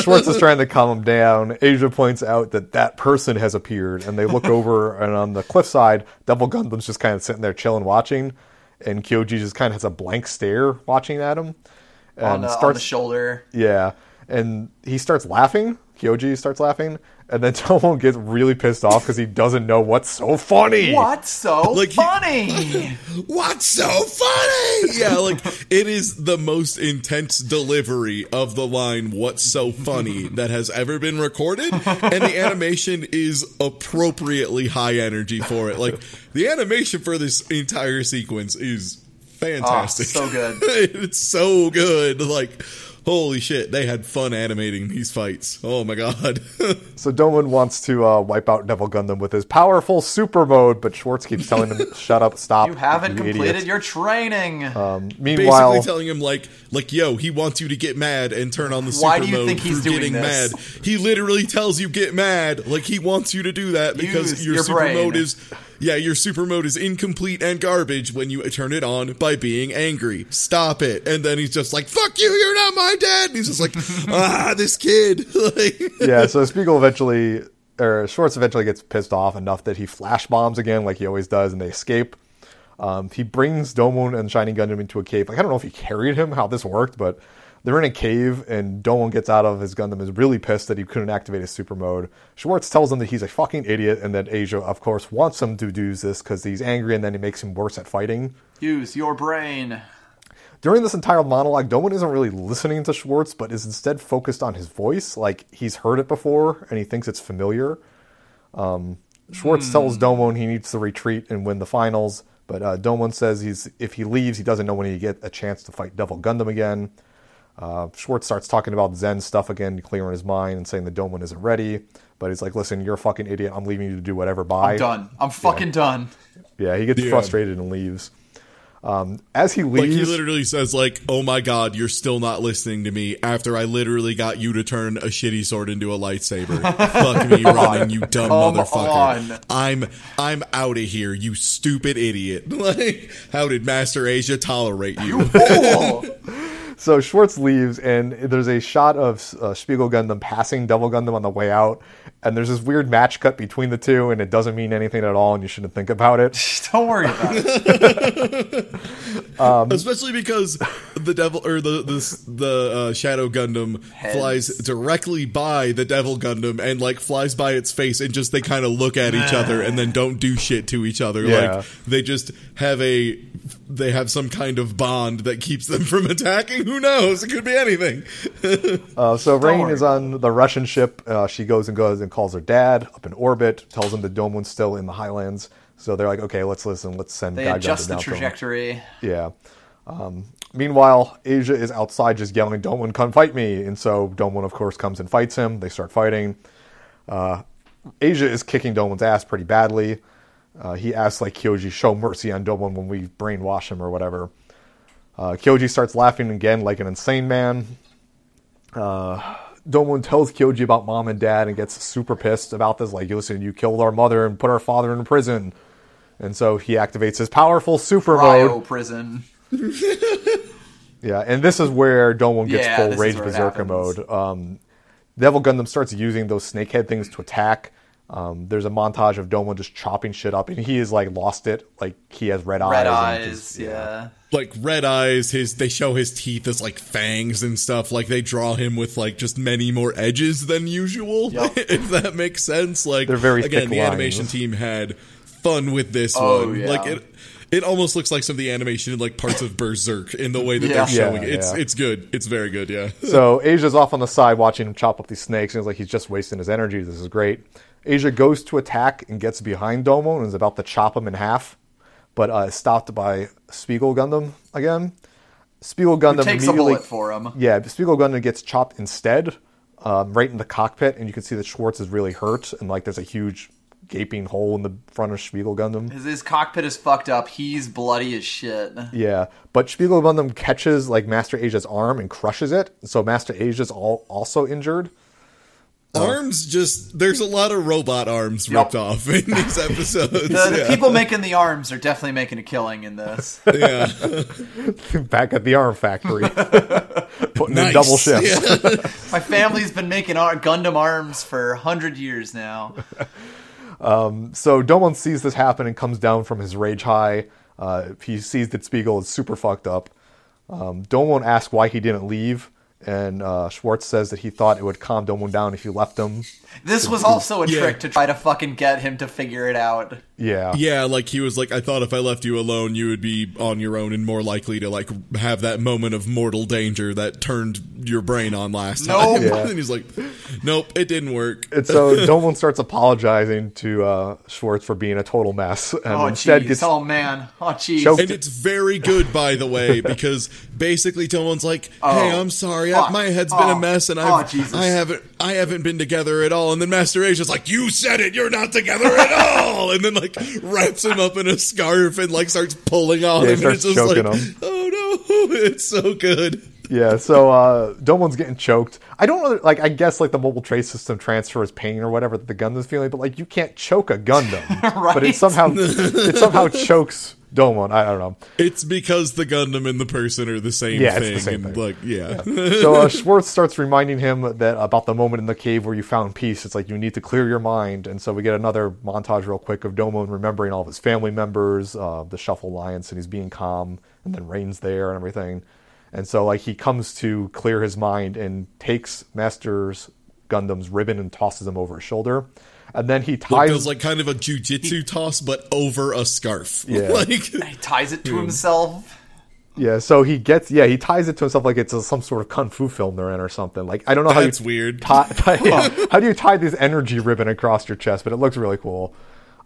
[SPEAKER 3] Schwartz is trying to calm him down. Asia points out that that person has appeared, and they look over, and on the cliffside, Devil Gundam's just kind of sitting there chilling, watching, and Kyoji just kind of has a blank stare watching at him, and
[SPEAKER 1] on, the, on the shoulder.
[SPEAKER 3] Yeah, and he starts laughing. Kyoji starts laughing, and then Tomo gets really pissed off because he doesn't know what's so funny.
[SPEAKER 1] What's so
[SPEAKER 2] Like he-
[SPEAKER 1] funny?
[SPEAKER 2] What's so funny? Yeah, like it is the most intense delivery of the line "What's so funny" that has ever been recorded, and the animation is appropriately high energy for it. Like the animation for this entire sequence is fantastic.
[SPEAKER 1] Oh, so good.
[SPEAKER 2] it's so good. Like holy shit, they had fun animating these fights. Oh my god.
[SPEAKER 3] So Domon wants to uh, wipe out Devil Gundam with his powerful super mode, but Schwartz keeps telling him, "Shut up, stop!
[SPEAKER 1] You haven't
[SPEAKER 3] you
[SPEAKER 1] completed
[SPEAKER 3] idiot."
[SPEAKER 1] your training.
[SPEAKER 3] Um, Meanwhile,
[SPEAKER 2] basically telling him like like yo he wants you to get mad and turn on the super
[SPEAKER 1] Why do you
[SPEAKER 2] mode
[SPEAKER 1] think he's doing
[SPEAKER 2] getting
[SPEAKER 1] this?
[SPEAKER 2] mad he literally tells you get mad like he wants you to do that because
[SPEAKER 1] Use
[SPEAKER 2] your,
[SPEAKER 1] your
[SPEAKER 2] super
[SPEAKER 1] brain.
[SPEAKER 2] mode is yeah your super mode is incomplete and garbage when you turn it on by being angry stop it and then he's just like fuck you you're not my dad and he's just like ah this kid like
[SPEAKER 3] yeah, so Spiegel eventually, or Schwartz eventually gets pissed off enough that he flash bombs again, like he always does, and they escape. Um, he brings Domon and Shining Gundam into a cave. Like I don't know if he carried him, how this worked, but they're in a cave, and Domon gets out of his Gundam, is really pissed that he couldn't activate his super mode. Schwartz tells him that he's a fucking idiot, and that Asia, of course, wants him to do this because he's angry, and then he makes him worse at fighting.
[SPEAKER 1] Use your brain.
[SPEAKER 3] during this entire monologue, Domon isn't really listening to Schwartz, but is instead focused on his voice. Like he's heard it before and he thinks it's familiar. Um, Schwartz tells Domon he needs to retreat and win the finals, but uh, Domon says he's if he leaves, he doesn't know when he get a chance to fight Devil Gundam again. Uh, Schwartz starts talking about Zen stuff again, clearing his mind and saying that Domon isn't ready. But he's like, "Listen, you're a fucking idiot. I'm leaving you to do whatever." Bye.
[SPEAKER 1] I'm done. I'm fucking done.
[SPEAKER 3] Yeah, he gets
[SPEAKER 2] Yeah.
[SPEAKER 3] frustrated and leaves. Um, as he
[SPEAKER 2] Like
[SPEAKER 3] leaves,
[SPEAKER 2] he literally says, like, "Oh my god, you're still not listening to me." After I literally got you to turn a shitty sword into a lightsaber. Fuck me, running, you dumb
[SPEAKER 1] Come
[SPEAKER 2] motherfucker.
[SPEAKER 1] on.
[SPEAKER 2] I'm I'm out of here, you stupid idiot. Like, how did Master Asia tolerate you?
[SPEAKER 1] Fool.
[SPEAKER 3] So Schwartz leaves, and there's a shot of uh, Spiegel Gundam passing Devil Gundam on the way out, and there's this weird match cut between the two, and it doesn't mean anything at all, and you shouldn't think about it.
[SPEAKER 1] Don't worry about it.
[SPEAKER 2] Especially because the devil or the the, the uh, Shadow Gundam
[SPEAKER 1] Heads.
[SPEAKER 2] flies directly by the Devil Gundam and like flies by its face and just they kind of look at each other and then don't do shit to each other.
[SPEAKER 3] Yeah.
[SPEAKER 2] Like they just have a they have some kind of bond that keeps them from attacking. Who knows? It could be anything.
[SPEAKER 3] Uh, so Rain is on the Russian ship. Uh, she goes and goes and calls her dad up in orbit, tells him that Domon's still in the Highlands. So they're like, okay, let's listen. Let's send
[SPEAKER 1] They
[SPEAKER 3] God
[SPEAKER 1] adjust
[SPEAKER 3] Gundam
[SPEAKER 1] the
[SPEAKER 3] down
[SPEAKER 1] trajectory.
[SPEAKER 3] Yeah. Um, meanwhile, Asia is outside just yelling, Domon, come fight me. And so Domon, of course, comes and fights him. They start fighting. Uh, Asia is kicking Domon's ass pretty badly. Uh, he asks, like, Kyoji, show mercy on Domon when we brainwash him or whatever. Uh, Kyoji starts laughing again like an insane man. Uh, Domon tells Kyoji about mom and dad and gets super pissed about this. Like, listen, you killed our mother and put our father in prison. And so he activates his powerful super mode.
[SPEAKER 1] Prison.
[SPEAKER 3] Yeah, and this is where Domon gets
[SPEAKER 1] Yeah,
[SPEAKER 3] full Rage Berserker mode. Um, Devil Gundam starts using those snakehead things to attack. Um, there's a montage of Domon just chopping shit up, and he is like lost it. Like he has red,
[SPEAKER 1] Red
[SPEAKER 3] eyes. and
[SPEAKER 1] eyes.
[SPEAKER 3] just-
[SPEAKER 1] yeah.
[SPEAKER 2] Like red eyes his they show his teeth as like fangs and stuff like they draw him with like just many more edges than usual
[SPEAKER 1] Yup.
[SPEAKER 2] if that makes sense like
[SPEAKER 3] They're very
[SPEAKER 2] again the animation team had fun with this
[SPEAKER 1] Oh,
[SPEAKER 2] one
[SPEAKER 1] yeah.
[SPEAKER 2] like it it almost looks like some of the animation in like parts of berserk in the way that
[SPEAKER 1] Yeah.
[SPEAKER 2] they're showing
[SPEAKER 3] Yeah,
[SPEAKER 2] it. it's
[SPEAKER 3] yeah.
[SPEAKER 2] it's good it's very good yeah
[SPEAKER 3] So Asia's off on the side watching him chop up these snakes, and he's like he's just wasting his energy. This is great. Asia goes to attack and gets behind Domo and is about to chop him in half, but uh, stopped by Spiegel Gundam again. Spiegel Gundam
[SPEAKER 1] Takes a
[SPEAKER 3] immediately
[SPEAKER 1] bullet for him.
[SPEAKER 3] Yeah, Spiegel Gundam gets chopped instead, um, right in the cockpit, and you can see that Schwartz is really hurt, and like there's a huge gaping hole in the front of Spiegel Gundam.
[SPEAKER 1] His, his cockpit is fucked up. He's bloody as shit.
[SPEAKER 3] Yeah, but Spiegel Gundam catches like Master Asia's arm and crushes it, so Master Asia's all also injured.
[SPEAKER 2] Arms just there's a lot of robot arms
[SPEAKER 1] Yup.
[SPEAKER 2] ripped off in these episodes
[SPEAKER 1] The, the
[SPEAKER 2] yeah.
[SPEAKER 1] people making the arms are definitely making a killing in this.
[SPEAKER 2] yeah
[SPEAKER 3] Back at the arm factory, putting in double shifts.
[SPEAKER 2] Yeah.
[SPEAKER 1] My family's been making ar- Gundam arms for hundred years now.
[SPEAKER 3] Um, So Domon sees this happen and comes down from his rage high. Uh, he sees that Spiegel is super fucked up. Um, Domon asks why he didn't leave, and uh, Schwartz says that he thought it would calm Domon down if he left him.
[SPEAKER 1] This was also a
[SPEAKER 2] Yeah.
[SPEAKER 1] trick to try to fucking get him to figure it out.
[SPEAKER 3] Yeah,
[SPEAKER 2] Yeah, like he was like, I thought if I left you alone, you would be on your own and more likely to like have that moment of mortal danger that turned your brain on last
[SPEAKER 1] Nope.
[SPEAKER 2] time.
[SPEAKER 3] Yeah.
[SPEAKER 2] and he's like, Nope, it didn't work.
[SPEAKER 3] And so Domon starts apologizing to uh, Schwartz for being a total mess, and
[SPEAKER 1] Oh
[SPEAKER 3] instead
[SPEAKER 1] jeez.
[SPEAKER 3] gets
[SPEAKER 1] Oh man. Oh jeez.
[SPEAKER 2] And it's very good, by the way, because basically Domon's like, "Hey,
[SPEAKER 1] Oh,
[SPEAKER 2] I'm sorry, I, my head's been
[SPEAKER 1] Oh,
[SPEAKER 2] a mess, and
[SPEAKER 1] oh,
[SPEAKER 2] I've,
[SPEAKER 1] Jesus.
[SPEAKER 2] I haven't, I haven't been together at all." And then Master Asia's like, "You said it, you're not together at all," and then like wraps him up in a scarf and like starts pulling on
[SPEAKER 3] Yeah,
[SPEAKER 2] him, and it's
[SPEAKER 3] starts
[SPEAKER 2] just like,
[SPEAKER 3] choking him.
[SPEAKER 2] "Oh no, it's so good."
[SPEAKER 3] Yeah, so uh, Domon's getting choked. I don't know, like I guess like the mobile trace system transfers pain or whatever that the Gundam's feeling, but like you can't choke a Gundam, right? but it somehow it somehow chokes Domon. I don't know.
[SPEAKER 2] It's because the Gundam and the person are the same
[SPEAKER 3] Yeah, it's
[SPEAKER 2] thing,
[SPEAKER 3] the same
[SPEAKER 2] and
[SPEAKER 3] thing.
[SPEAKER 2] like, yeah.
[SPEAKER 3] So uh, Schwartz starts reminding him that about the moment in the cave where you found peace. It's like you need to clear your mind, and so we get another montage real quick of Domon remembering all of his family members, uh, the Shuffle Alliance, and he's being calm, and then Rain's there and everything. And so like he comes to clear his mind and takes Master's Gundam's ribbon and tosses him over his shoulder, and then he
[SPEAKER 2] Like,
[SPEAKER 3] ties
[SPEAKER 2] does like kind of a jujitsu toss, but over a scarf.
[SPEAKER 3] Yeah.
[SPEAKER 2] like,
[SPEAKER 1] He ties it to himself.
[SPEAKER 3] Yeah, so he gets yeah he ties it to himself like it's a, some sort of kung fu film they're in or something. Like I don't know how
[SPEAKER 2] That's
[SPEAKER 3] you
[SPEAKER 2] weird.
[SPEAKER 3] tie, tie- yeah, how do you tie this energy ribbon across your chest, but it looks really cool.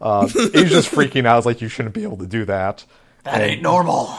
[SPEAKER 3] Uh, he's just freaking out. It's like you shouldn't be able to do that.
[SPEAKER 1] That ain't normal.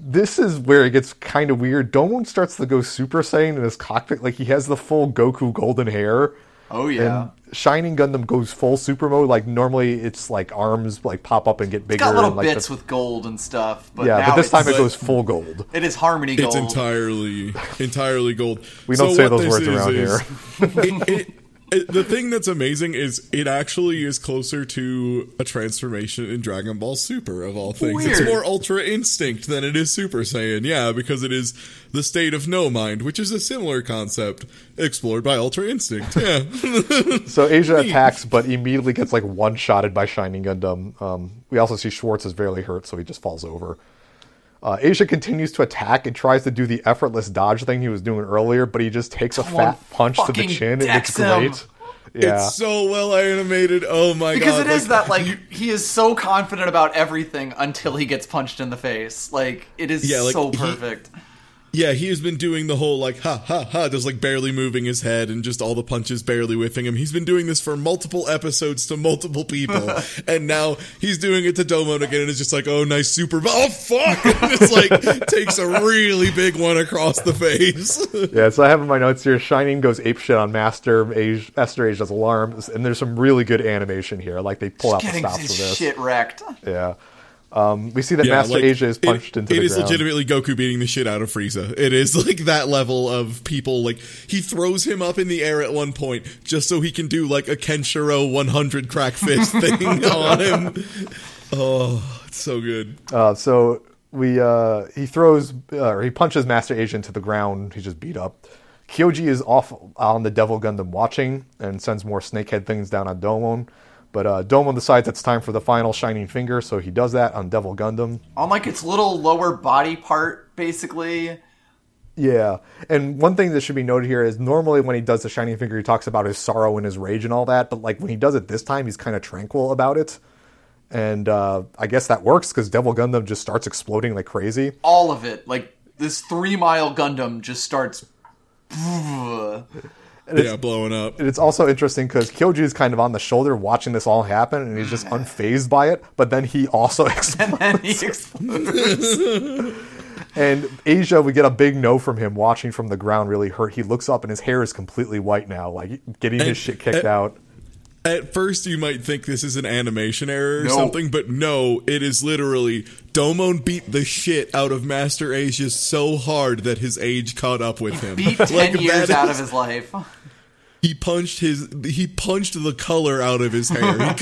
[SPEAKER 3] This is where it gets kind of weird. Domon starts to go Super Saiyan in his cockpit, like he has the full Goku golden hair.
[SPEAKER 1] Oh yeah.
[SPEAKER 3] And Shining Gundam goes full super mode. Like normally, it's like arms like pop up and get bigger.
[SPEAKER 1] It's got little
[SPEAKER 3] and, like,
[SPEAKER 1] bits
[SPEAKER 3] the-
[SPEAKER 1] with gold and stuff, but
[SPEAKER 3] yeah,
[SPEAKER 1] now
[SPEAKER 3] but this time it goes full gold.
[SPEAKER 1] It is harmony gold.
[SPEAKER 2] It's entirely entirely gold.
[SPEAKER 3] We don't
[SPEAKER 2] So
[SPEAKER 3] say those words
[SPEAKER 2] is,
[SPEAKER 3] around
[SPEAKER 2] is-
[SPEAKER 3] here.
[SPEAKER 2] it, it, it, the thing that's amazing is it actually is closer to a transformation in Dragon Ball Super of all things. It's more Ultra Instinct than it is Super Saiyan. Yeah, because it is the state of no mind, which is a similar concept explored by Ultra Instinct. Yeah.
[SPEAKER 3] So Asia attacks, but immediately gets like one shotted by Shining Gundam. Um, we also see Schwartz is barely hurt, so he just falls over. Uh, Asia continues to attack and tries to do the effortless dodge thing he was doing earlier, but he just takes a fat punch to the chin, and it's
[SPEAKER 1] decks him.
[SPEAKER 3] great. Yeah,
[SPEAKER 2] It's so well animated. Oh my
[SPEAKER 1] because
[SPEAKER 2] god.
[SPEAKER 1] Because it is
[SPEAKER 2] like,
[SPEAKER 1] that like he is so confident about everything until he gets punched in the face. Like it is
[SPEAKER 2] Yeah, like,
[SPEAKER 1] so
[SPEAKER 2] he-
[SPEAKER 1] perfect.
[SPEAKER 2] Yeah, he has been doing the whole like ha ha ha, just like barely moving his head and just all the punches barely whiffing him. He's been doing this for multiple episodes to multiple people, and now he's doing it to Domon again, and it's just like, oh, nice super, oh fuck! And it's like takes a really big one across the face.
[SPEAKER 3] yeah. So I have in my notes here: Shining goes apeshit on Master. Age, Master Age does alarms, and there's some really good animation here. Like they pull out the
[SPEAKER 1] Getting
[SPEAKER 3] stops
[SPEAKER 1] his
[SPEAKER 3] for this.
[SPEAKER 1] shit wrecked.
[SPEAKER 3] Yeah. Um, we see that
[SPEAKER 2] Yeah,
[SPEAKER 3] Master
[SPEAKER 2] like,
[SPEAKER 3] Asia is
[SPEAKER 2] it-
[SPEAKER 3] punched into
[SPEAKER 2] It is
[SPEAKER 3] ground.
[SPEAKER 2] legitimately Goku beating the shit out of Frieza. It is like that level of people. Like he throws him up in the air at one point just so he can do like a Kenshiro 100 crack fist thing on him. Oh, it's so good.
[SPEAKER 3] Uh, so we uh, he throws uh, or he punches Master Asia into the ground. He's just beat up. Kyoji is off on the Devil Gundam watching and sends more snakehead things down on Domon. But uh, Domon decides it's time for the final Shining Finger, so he does that on Devil Gundam.
[SPEAKER 1] On like its little lower body part, basically.
[SPEAKER 3] Yeah, and one thing that should be noted here is normally when he does the Shining Finger, he talks about his sorrow and his rage and all that. But like when he does it this time, he's kind of tranquil about it, and uh, I guess that works because Devil Gundam just starts exploding like crazy.
[SPEAKER 1] All of it. Like this three mile Gundam just starts
[SPEAKER 2] Yeah, blowing up.
[SPEAKER 3] And it's also interesting because Kyoji is kind of on the shoulder watching this all happen, and he's just unfazed by it. But then he also explodes.
[SPEAKER 1] and he explodes.
[SPEAKER 3] and Asia, we get a big no from him watching from the ground, really hurt. He looks up, and his hair is completely white now, like getting his
[SPEAKER 2] And-
[SPEAKER 3] shit kicked
[SPEAKER 2] and-
[SPEAKER 3] out.
[SPEAKER 2] At first, you might think this is an animation error or
[SPEAKER 1] No.
[SPEAKER 2] something, but no, it is literally Domon beat the shit out of Master Asia so hard that his age caught up with him.
[SPEAKER 1] Beat ten
[SPEAKER 2] Like,
[SPEAKER 1] years
[SPEAKER 2] that
[SPEAKER 1] out
[SPEAKER 2] is-
[SPEAKER 1] of his life.
[SPEAKER 2] He punched his he punched the color out of his hair.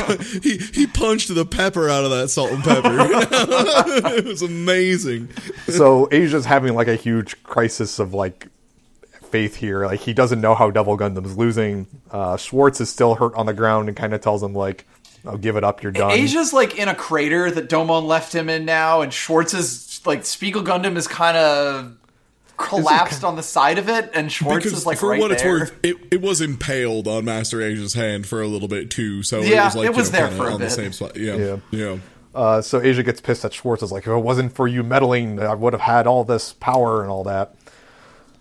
[SPEAKER 2] He he, he punched the pepper out of that salt and pepper. it was amazing.
[SPEAKER 3] so Asia's having like a huge crisis of like faith here. Like he doesn't know how Devil Gundam's losing. Uh, Schwartz is still hurt on the ground and kind of tells him like, "I'll give it up. You're done."
[SPEAKER 1] Asia's like in a crater that Domon left him in now, and Schwartz's like Spiegel Gundam is kind of collapsed on the side of it, and Schwartz
[SPEAKER 2] Because
[SPEAKER 1] is like
[SPEAKER 2] for
[SPEAKER 1] right
[SPEAKER 2] what it's
[SPEAKER 1] there.
[SPEAKER 2] worth, it, it was impaled on Master Asia's hand for a little bit too. So it
[SPEAKER 1] Yeah,
[SPEAKER 2] was like
[SPEAKER 1] it
[SPEAKER 2] you
[SPEAKER 1] was
[SPEAKER 2] know,
[SPEAKER 1] there for a
[SPEAKER 2] on the same spot. Yeah,
[SPEAKER 3] Yeah.
[SPEAKER 2] yeah.
[SPEAKER 3] Uh, so Asia gets pissed at Schwartz. Is like, if it wasn't for you meddling, I would have had all this power and all that.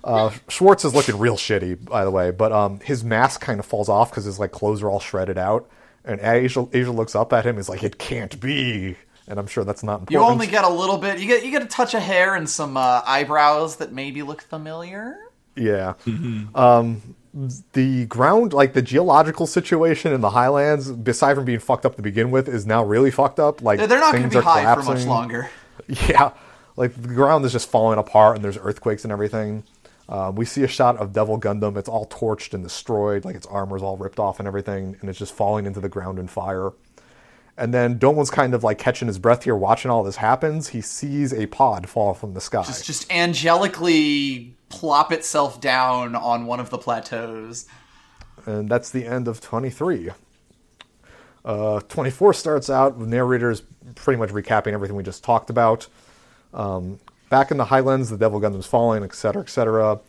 [SPEAKER 3] Uh, Schwartz is looking real shitty, by the way, but um, his mask kind of falls off because his like clothes are all shredded out. And Asia, Asia looks up at him. Is like, it can't be. And I'm sure that's not important.
[SPEAKER 1] You only get a little bit. You get you get a touch of hair and some uh, eyebrows that maybe look familiar.
[SPEAKER 3] Yeah. Um, the ground, like the geological situation in the highlands, beside from being fucked up to begin with, is now really fucked up. Like
[SPEAKER 1] They're not going
[SPEAKER 3] things
[SPEAKER 1] to be
[SPEAKER 3] are
[SPEAKER 1] high for much longer.
[SPEAKER 3] Yeah, like the ground is just falling apart, and there's earthquakes and everything. Um, we see a shot of Devil Gundam. It's all torched and destroyed, like its armor's all ripped off and everything, and it's just falling into the ground in fire. And then Domon's kind of like catching his breath here, watching all this happens. He sees a pod fall from the sky.
[SPEAKER 1] Just just angelically plop itself down on one of the plateaus.
[SPEAKER 3] and that's the end of 23. Uh, 24 starts out with narrators pretty much recapping everything we just talked about. Um, back in the Highlands, the Devil Gundam's falling, etc., etc.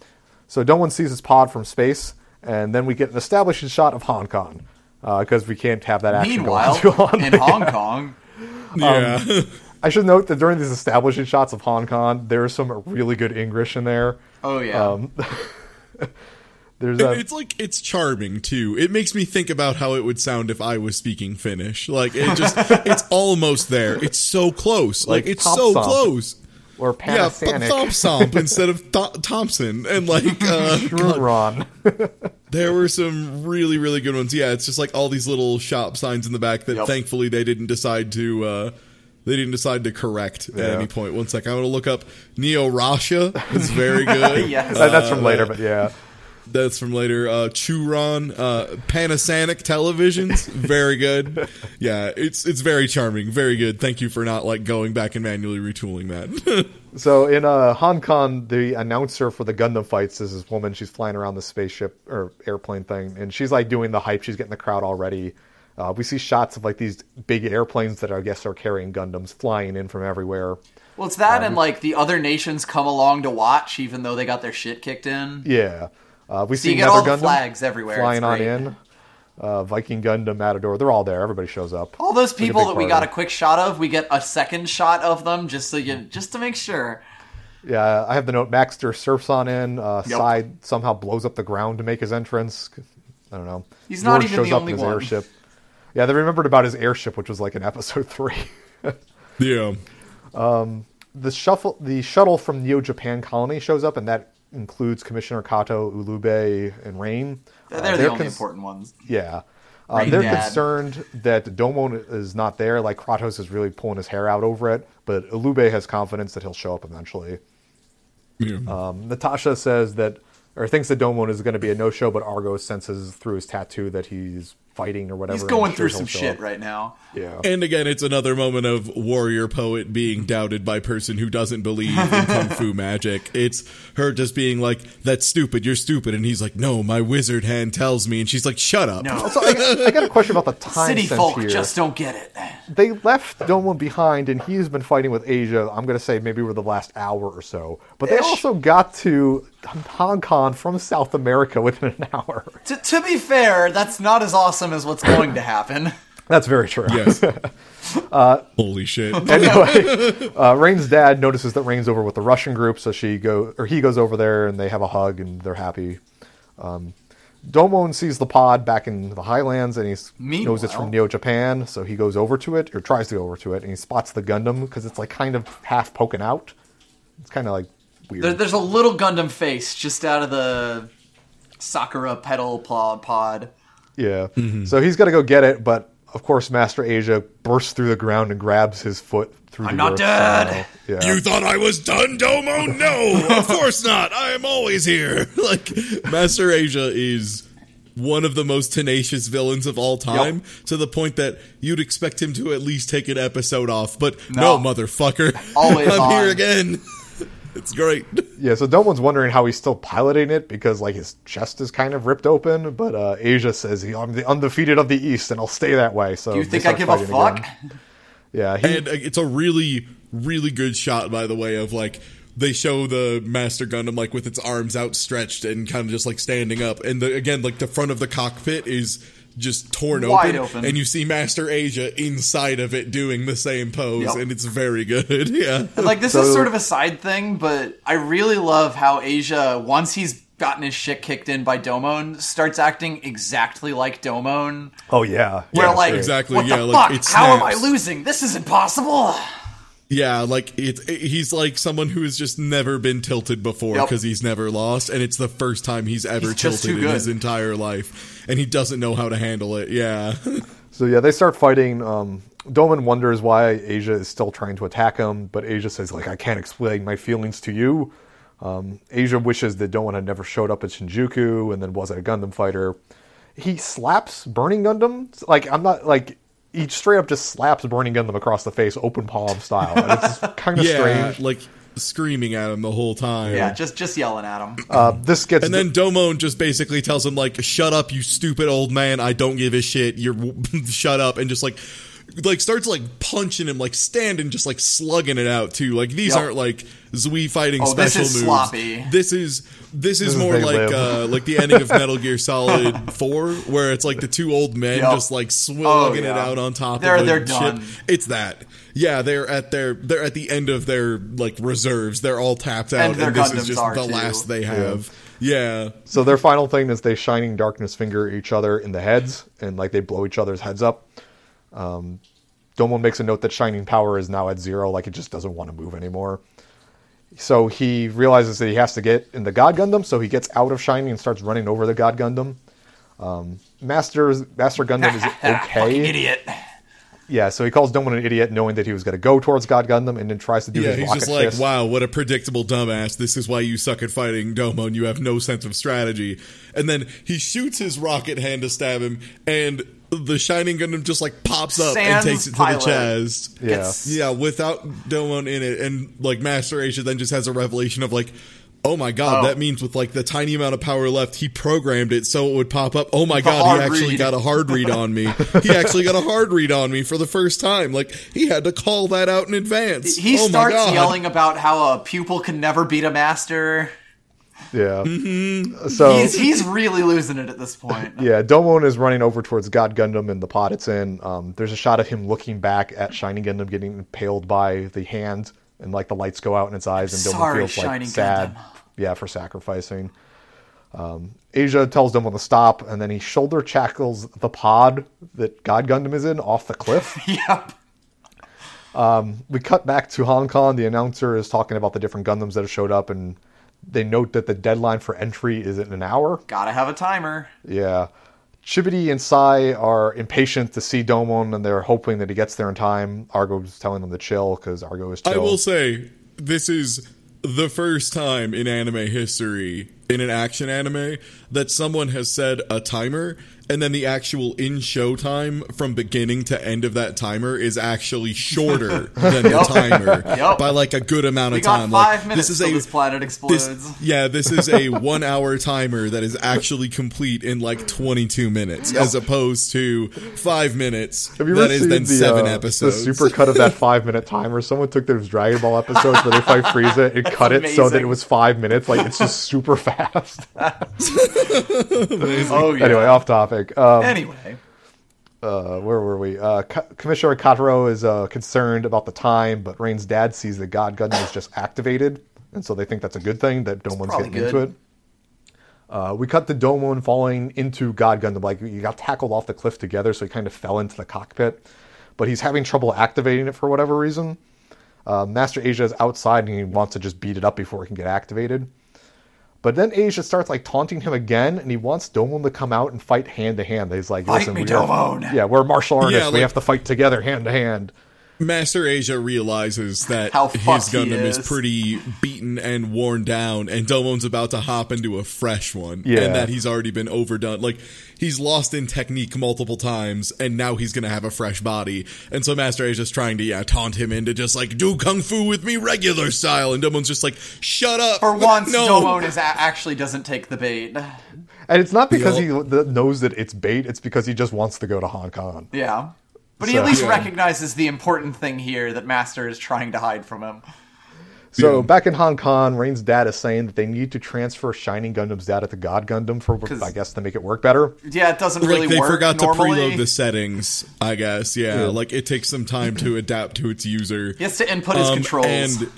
[SPEAKER 3] So Domon sees his pod from space, and then we get an establishing shot of Hong Kong because we can't have that action
[SPEAKER 1] Meanwhile,
[SPEAKER 3] go on too long.
[SPEAKER 1] in Hong Kong,
[SPEAKER 2] Yeah.
[SPEAKER 3] I should note that during these establishing shots of Hong Kong, there's some really good English in there.
[SPEAKER 1] Oh yeah.
[SPEAKER 3] Um, there's a,
[SPEAKER 2] It's like it's charming too. It makes me think about how it would sound if I was speaking Finnish. Like it just it's almost there. It's so close. Like,
[SPEAKER 3] Like
[SPEAKER 2] it's so
[SPEAKER 3] Thompson.
[SPEAKER 2] close.
[SPEAKER 3] Or
[SPEAKER 2] Yeah,
[SPEAKER 3] Panasonic,
[SPEAKER 2] Thompson instead of Th- Thompson and like uh
[SPEAKER 3] Ron.
[SPEAKER 2] There were some really, really good ones. Yeah, it's just like all these little shop signs in the back that
[SPEAKER 1] Yep.
[SPEAKER 2] thankfully they didn't decide to uh they didn't decide to correct at any point. One sec, I'm gonna look up Neo Rasha. It's very good.
[SPEAKER 1] Yes.
[SPEAKER 3] That- that's from later, but yeah.
[SPEAKER 2] That's from later. Uh Churon, uh Panasonic televisions. Very good. Yeah, it's it's very charming. Very good. Thank you for not like going back and manually retooling that.
[SPEAKER 3] So in uh, Hong Kong, the announcer for the Gundam fights is this woman. She's flying around the spaceship or airplane thing, and she's like doing the hype. She's getting the crowd all ready. Uh, we see shots of like these big airplanes that I guess are carrying Gundams flying in from everywhere.
[SPEAKER 1] well, it's that, and like the other nations come along to watch, even though they got their shit kicked in.
[SPEAKER 3] Yeah, uh, we
[SPEAKER 1] So
[SPEAKER 3] see
[SPEAKER 1] you get
[SPEAKER 3] Nether
[SPEAKER 1] all the
[SPEAKER 3] Gundam
[SPEAKER 1] flags everywhere.
[SPEAKER 3] flying on in. Uh, Viking Gundam, Matador, they're all there. Everybody shows up.
[SPEAKER 1] All those people
[SPEAKER 3] big
[SPEAKER 1] that we got a quick shot of, we get a second shot of them just so you just to make sure.
[SPEAKER 3] Yeah, I have the note. Maxter surfs on in. Uh,
[SPEAKER 1] Yep.
[SPEAKER 3] Side somehow blows up the ground to make his entrance. I don't know.
[SPEAKER 1] He's not
[SPEAKER 3] George
[SPEAKER 1] even
[SPEAKER 3] shows
[SPEAKER 1] the
[SPEAKER 3] up
[SPEAKER 1] only
[SPEAKER 3] in his
[SPEAKER 1] one.
[SPEAKER 3] airship. Yeah, they remembered about his airship, which was like in episode three.
[SPEAKER 2] yeah.
[SPEAKER 3] the shuffle, the shuttle from Neo Japan Colony shows up, and that includes Commissioner Karato, Ulube, and Rain.
[SPEAKER 1] They're,
[SPEAKER 3] Uh,
[SPEAKER 1] the
[SPEAKER 3] they're
[SPEAKER 1] only
[SPEAKER 3] cons-
[SPEAKER 1] important ones.
[SPEAKER 3] Yeah. Uh, they're
[SPEAKER 1] Dad.
[SPEAKER 3] concerned that Domon is not there. Like Kratos is really pulling his hair out over it, but Ulube has confidence that he'll show up eventually.
[SPEAKER 2] yeah.
[SPEAKER 3] Um, Natasha says that, or thinks that Domon is going to be a no-show, but Argo senses through his tattoo that he's fighting or whatever.
[SPEAKER 1] He's
[SPEAKER 3] and
[SPEAKER 1] going
[SPEAKER 3] sure
[SPEAKER 1] through
[SPEAKER 3] he'll
[SPEAKER 1] some shit
[SPEAKER 3] up.
[SPEAKER 1] right now.
[SPEAKER 3] Yeah.
[SPEAKER 2] And again, it's another moment of warrior poet being doubted by person who doesn't believe in kung fu magic. It's her just being like, "That's stupid. You're stupid," and he's like, "No, my wizard hand tells me," and she's like, "Shut up."
[SPEAKER 1] No,
[SPEAKER 3] So I, I got a question about the time
[SPEAKER 1] city
[SPEAKER 3] sense
[SPEAKER 1] folk
[SPEAKER 3] here.
[SPEAKER 1] just don't get it.
[SPEAKER 3] they left Domon behind, and he's been fighting with Asia. I'm going to say maybe over the last hour or so. But they
[SPEAKER 1] Ish.
[SPEAKER 3] also got to Hong Kong from South America within an hour.
[SPEAKER 1] To, to be fair, that's not as awesome as what's going to happen.
[SPEAKER 3] That's very true.
[SPEAKER 2] Yes. Holy shit.
[SPEAKER 3] anyway, uh, Rain's dad notices that Rain's over with the Russian group, so she go or he goes over there, and they have a hug, and they're happy. Um, Domon sees the pod back in the Highlands, and he knows it's from Neo Japan, so he goes over to it or tries to go over to it, and he spots the Gundam because it's like kind of half poking out. It's kind of like weird.
[SPEAKER 1] There, there's a little Gundam face just out of the Sakura petal pod. pod.
[SPEAKER 3] Yeah. Mm-hmm. So he's got to go get it, but of course, Master Asia bursts through the ground and grabs his foot through
[SPEAKER 1] I'm
[SPEAKER 3] the
[SPEAKER 1] not
[SPEAKER 3] earth
[SPEAKER 1] dead.
[SPEAKER 3] somehow. Yeah.
[SPEAKER 2] You thought I was done, Domo? No, of course not. I am always here. Like Master Asia is one of the most tenacious villains of all time, to the point that you'd expect him to at least take an episode off. But no,
[SPEAKER 1] No.
[SPEAKER 2] motherfucker,
[SPEAKER 1] Always
[SPEAKER 2] I'm
[SPEAKER 1] on.
[SPEAKER 2] here again. It's great.
[SPEAKER 3] yeah, so Domon's wondering how he's still piloting it because like his chest is kind of ripped open, but uh, Asia says he, I'm the undefeated of the East and I'll stay that way. So
[SPEAKER 1] Do you think I
[SPEAKER 3] start
[SPEAKER 1] give a
[SPEAKER 3] fighting
[SPEAKER 1] fuck?
[SPEAKER 3] again. Yeah, he,
[SPEAKER 2] And uh, it's a really, really good shot, by the way, of like they show the Master Gundam like with its arms outstretched and kind of just like standing up, and the, again, like the front of the cockpit is just torn
[SPEAKER 1] Wide
[SPEAKER 2] open,
[SPEAKER 1] open.
[SPEAKER 2] and you see Master Asia inside of it doing the same pose,
[SPEAKER 1] Yep.
[SPEAKER 2] and it's very good. yeah,
[SPEAKER 1] And, like this
[SPEAKER 3] So-
[SPEAKER 1] is sort of a side thing, but I really love how Asia, once he's gotten his shit kicked in by Domon, starts acting exactly like Domon.
[SPEAKER 3] oh yeah,
[SPEAKER 1] Where
[SPEAKER 3] yeah,
[SPEAKER 1] like,
[SPEAKER 3] great.
[SPEAKER 2] exactly,
[SPEAKER 1] what
[SPEAKER 2] yeah,
[SPEAKER 1] the
[SPEAKER 2] like,
[SPEAKER 1] fuck?
[SPEAKER 2] it
[SPEAKER 1] How am I losing? This isn't possible.
[SPEAKER 2] Yeah, like it's it, he's like someone who has just never been tilted before
[SPEAKER 1] Yep.
[SPEAKER 2] because he's never lost, and it's the first time he's ever
[SPEAKER 1] He's
[SPEAKER 2] tilted in his entire life, and he doesn't know how to handle it. Yeah.
[SPEAKER 3] So yeah, they start fighting. Um, Domon wonders why Asia is still trying to attack him, but Asia says like I can't explain my feelings to you. Um, Asia wishes that Domon had never showed up at Shinjuku and then wasn't a Gundam fighter. He slaps Burning Gundam. Like I'm not like he straight up just slaps Burning Gundam across the face, open palm style. And it's kind of
[SPEAKER 2] yeah,
[SPEAKER 3] strange.
[SPEAKER 2] like screaming at him the whole time.
[SPEAKER 1] Yeah, just just yelling at him.
[SPEAKER 3] Uh, this gets
[SPEAKER 2] And then Domon just basically tells him like, "Shut up, you stupid old man! I don't give a shit. You're shut up!" And just like, like starts like punching him, like standing, just like slugging it out too. Like these
[SPEAKER 1] Yep.
[SPEAKER 2] aren't like Zui fighting
[SPEAKER 1] Oh, this
[SPEAKER 2] special
[SPEAKER 1] is
[SPEAKER 2] moves.
[SPEAKER 1] sloppy.
[SPEAKER 2] This is this is
[SPEAKER 3] is
[SPEAKER 2] more
[SPEAKER 3] They
[SPEAKER 2] like uh like the ending of Metal Gear Solid Four, where it's like the two old men
[SPEAKER 1] Yep.
[SPEAKER 2] just like slugging
[SPEAKER 1] Oh,
[SPEAKER 2] it out on top
[SPEAKER 1] They're-
[SPEAKER 2] of a
[SPEAKER 1] they're
[SPEAKER 2] ship.
[SPEAKER 1] done.
[SPEAKER 2] It's that. yeah, they're at their they're at the end of their like reserves. They're all tapped out,
[SPEAKER 1] And their
[SPEAKER 2] this
[SPEAKER 1] Gundams
[SPEAKER 2] is just the
[SPEAKER 1] too.
[SPEAKER 2] last they have. Yeah.
[SPEAKER 3] So their final thing is they shining darkness finger each other in the heads, and like they blow each other's heads up. Um, Domon makes a note that shining power is now at zero, like it just doesn't want to move anymore. So he realizes that he has to get in the God Gundam, so he gets out of shining and starts running over the God Gundam. Um, Master's Master Gundam is okay.
[SPEAKER 1] idiot.
[SPEAKER 3] Yeah, so he calls Domon an idiot, knowing that he was going to go towards God Gundam, and then tries to do
[SPEAKER 2] Yeah,
[SPEAKER 3] his
[SPEAKER 2] he's
[SPEAKER 3] rocket
[SPEAKER 2] just like,
[SPEAKER 3] fist.
[SPEAKER 2] wow, what a predictable dumbass. This is why you suck at fighting Domo and you have no sense of strategy. And then he shoots his rocket hand to stab him, and the Shining Gundam just like pops up
[SPEAKER 1] Sans
[SPEAKER 2] and takes it to
[SPEAKER 1] pilot.
[SPEAKER 2] the chest.
[SPEAKER 3] Yeah.
[SPEAKER 1] Gets-
[SPEAKER 2] Yeah, without Domon in it. And like Master Asia then just has a revelation of like, oh my god,
[SPEAKER 1] Oh.
[SPEAKER 2] that means with like the tiny amount of power left, he programmed it so it would pop up. Oh my
[SPEAKER 1] The
[SPEAKER 2] god, he actually
[SPEAKER 1] read.
[SPEAKER 2] got a hard read on me. he actually got a hard read on me for the first time. Like he had to call that out in advance.
[SPEAKER 1] He
[SPEAKER 2] oh
[SPEAKER 1] starts yelling about how a pupil can never beat a master.
[SPEAKER 3] Yeah.
[SPEAKER 2] Mm-hmm.
[SPEAKER 3] So
[SPEAKER 1] He's he's really losing it at this point.
[SPEAKER 3] Yeah, Domon is running over towards God Gundam and the pod it's in. Um, there's a shot of him looking back at Shining Gundam getting impaled by the hand, and like the lights go out in its eyes, and Domon
[SPEAKER 1] Sorry,
[SPEAKER 3] feels like
[SPEAKER 1] Shining
[SPEAKER 3] sad.
[SPEAKER 1] Gundam.
[SPEAKER 3] Yeah, for sacrificing. Um, Asia tells Domon to stop, and then he shoulder tackles the pod that God Gundam is in off the cliff.
[SPEAKER 1] Yep.
[SPEAKER 3] we cut back to Hong Kong. The announcer is talking about the different Gundams that have showed up, and they note that the deadline for entry is in an hour.
[SPEAKER 1] Gotta have a timer.
[SPEAKER 3] Yeah. Chibodee and Sai are impatient to see Domon, and they're hoping that he gets there in time. Argo's telling them to chill because Argo is chill.
[SPEAKER 2] I will say this is the first time in anime history, in an action anime, that someone has said a timer and then the actual in show time from beginning to end of that timer is actually shorter than the timer
[SPEAKER 1] Yup.
[SPEAKER 2] by like a good amount
[SPEAKER 1] We
[SPEAKER 2] of
[SPEAKER 1] got
[SPEAKER 2] time.
[SPEAKER 1] five
[SPEAKER 2] like,
[SPEAKER 1] minutes
[SPEAKER 2] this is
[SPEAKER 1] till
[SPEAKER 2] a
[SPEAKER 1] this planet
[SPEAKER 2] this,
[SPEAKER 1] explodes.
[SPEAKER 2] yeah, this is a one hour timer that is actually complete in like 22 minutes as opposed to five minutes
[SPEAKER 3] Have you
[SPEAKER 2] that
[SPEAKER 3] ever
[SPEAKER 2] is
[SPEAKER 3] seen
[SPEAKER 2] then
[SPEAKER 3] the,
[SPEAKER 2] seven
[SPEAKER 3] uh,
[SPEAKER 2] episodes.
[SPEAKER 3] the super cut of that five minute timer? Someone took those Dragon Ball episodes where they fight Frieza and cut it so that it was five minutes. Like it's just super fast.
[SPEAKER 1] Oh yeah.
[SPEAKER 3] anyway, off topic. Um,
[SPEAKER 1] Anyway,
[SPEAKER 3] uh, where were we? Uh, Co- Commissioner Karato is uh, concerned about the time, but Rain's dad sees that God Gundam is just activated, and so they think that's a good thing that Domon's
[SPEAKER 1] probably
[SPEAKER 3] getting into it. Uh, we cut to Domon falling into God Gundam. Like he got tackled off the cliff together, so he kind of fell into the cockpit. But he's having trouble activating it for whatever reason. Uh, Master Asia is outside and he wants to just beat it up before it can get activated. But then Asia starts like taunting him again, and he wants Domon to come out and fight hand to hand. He's like,
[SPEAKER 1] Fight
[SPEAKER 3] "Listen,
[SPEAKER 1] me,
[SPEAKER 3] we are-
[SPEAKER 1] Domon."
[SPEAKER 3] yeah, we're martial artists.
[SPEAKER 2] Yeah,
[SPEAKER 3] we have to fight together, hand to hand."
[SPEAKER 2] Master Asia realizes that
[SPEAKER 1] How
[SPEAKER 2] his
[SPEAKER 1] fucked
[SPEAKER 2] Gundam is.
[SPEAKER 1] is.
[SPEAKER 2] pretty beaten and worn down, and Domon's about to hop into a fresh one,
[SPEAKER 3] Yeah.
[SPEAKER 2] and that he's already been overdone. Like he's lost in technique multiple times, and now he's gonna have a fresh body. And so Master Asia's trying to yeah taunt him into just like do kung fu with me regular style, and Domon's just like shut up.
[SPEAKER 1] for once,
[SPEAKER 2] no.
[SPEAKER 1] Domon is a- actually doesn't take the bait.
[SPEAKER 3] And it's not because
[SPEAKER 2] Yup.
[SPEAKER 3] he knows that it's bait; it's because he just wants to go to Hong Kong.
[SPEAKER 1] Yeah. But he
[SPEAKER 3] So-
[SPEAKER 1] at least
[SPEAKER 2] Yeah.
[SPEAKER 1] recognizes the important thing here that Master is trying to hide from him.
[SPEAKER 3] So
[SPEAKER 2] Yeah.
[SPEAKER 3] back in Hong Kong, Rain's dad is saying that they need to transfer Shining Gundam's data to God Gundam for, I guess, to make it work better.
[SPEAKER 1] Yeah, it doesn't really
[SPEAKER 2] like they
[SPEAKER 1] work
[SPEAKER 2] forgot
[SPEAKER 1] normally.
[SPEAKER 2] to preload the settings, I guess. Yeah, like it takes some time to adapt to its user.
[SPEAKER 1] He has to input his
[SPEAKER 2] Um,
[SPEAKER 1] controls.
[SPEAKER 2] And